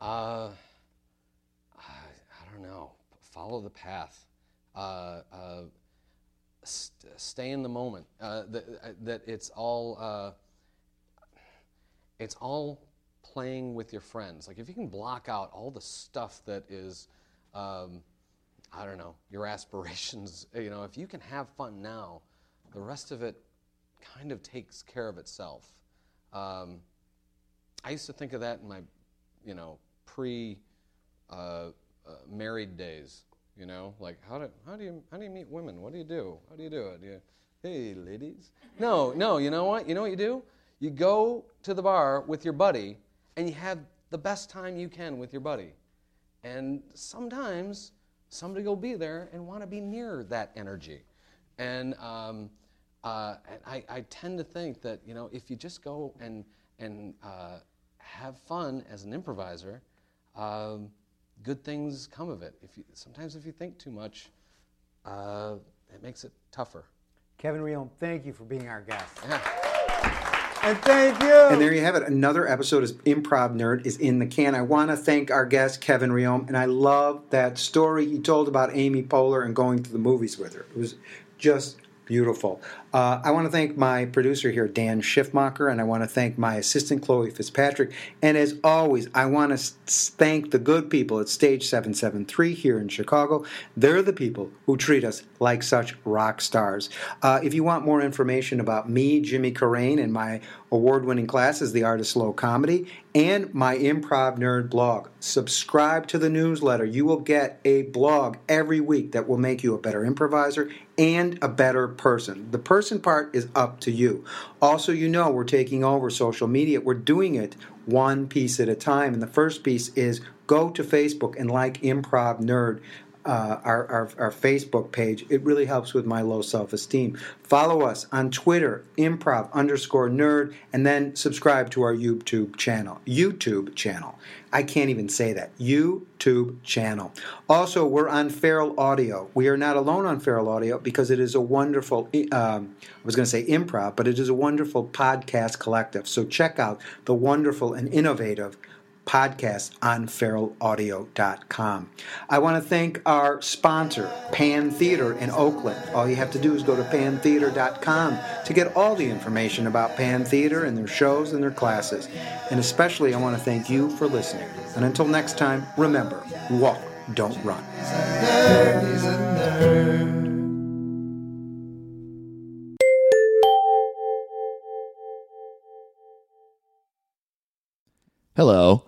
Uh, I, I don't know. Follow the path. Uh, uh, st- stay in the moment. Uh, that, uh, that it's all. It's all playing with your friends. Like if you can block out all the stuff that is, um, I don't know, your aspirations. You know, if you can have fun now, the rest of it kind of takes care of itself. Um, I used to think of that in my, you know, pre uh, uh, married days. You know, like how do how do you how do you meet women? What do you do? How do you do it? Do you, hey, ladies. No, no. You know what? You know what you do? You go to the bar with your buddy, and you have the best time you can with your buddy. And sometimes somebody will be there and want to be near that energy. And, um, uh, and I, I tend to think that you know if you just go and and uh, have fun as an improviser, um, good things come of it. If you, sometimes if you think too much, uh, it makes it tougher. Kevin Reome, thank you for being our guest. Yeah. And thank you. And there you have it. Another episode of Improv Nerd is in the can. I want to thank our guest, Kevin Reome, and I love that story he told about Amy Poehler and going to the movies with her. It was just beautiful. Uh, I want to thank my producer here, Dan Schiffmacher, and I want to thank my assistant, Chloe Fitzpatrick. And as always, I want to thank the good people at Stage 773 here in Chicago. They're the people who treat us like such rock stars. Uh, if you want more information about me, Jimmy Carrane, and my award winning classes, The Art of Comedy, and my Improv Nerd blog, subscribe to the newsletter. You will get a blog every week that will make you a better improviser and a better person. The person part is up to you. Also, you know, we're taking over social media. We're doing it one piece at a time. And the first piece is go to Facebook and like Improv Nerd. Uh, our, our, our Facebook page. It really helps with my low self esteem. Follow us on Twitter, improv underscore nerd, and then subscribe to our YouTube channel. YouTube channel. I can't even say that. YouTube channel. Also, we're on Feral Audio. We are not alone on Feral Audio because it is a wonderful, um, I was going to say improv, but it is a wonderful podcast collective. So check out the wonderful and innovative podcast on feralaudio.com. I want to thank our sponsor, Pan Theater in Oakland. All you have to do is go to pantheater.com to get all the information about Pan Theater and their shows and their classes. And especially, I want to thank you for listening. And until next time, remember walk, don't run. Hello,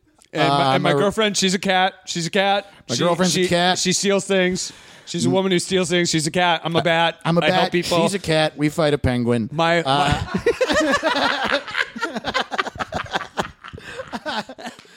And, uh, my, and my, my, girlfriend, she's a cat. She's a cat. My she, girlfriend's she, a cat. She steals things. She's a mm. woman who steals things. She's a cat. I'm a bat. I'm a I bat. She's a cat. We fight a penguin. My. Uh, my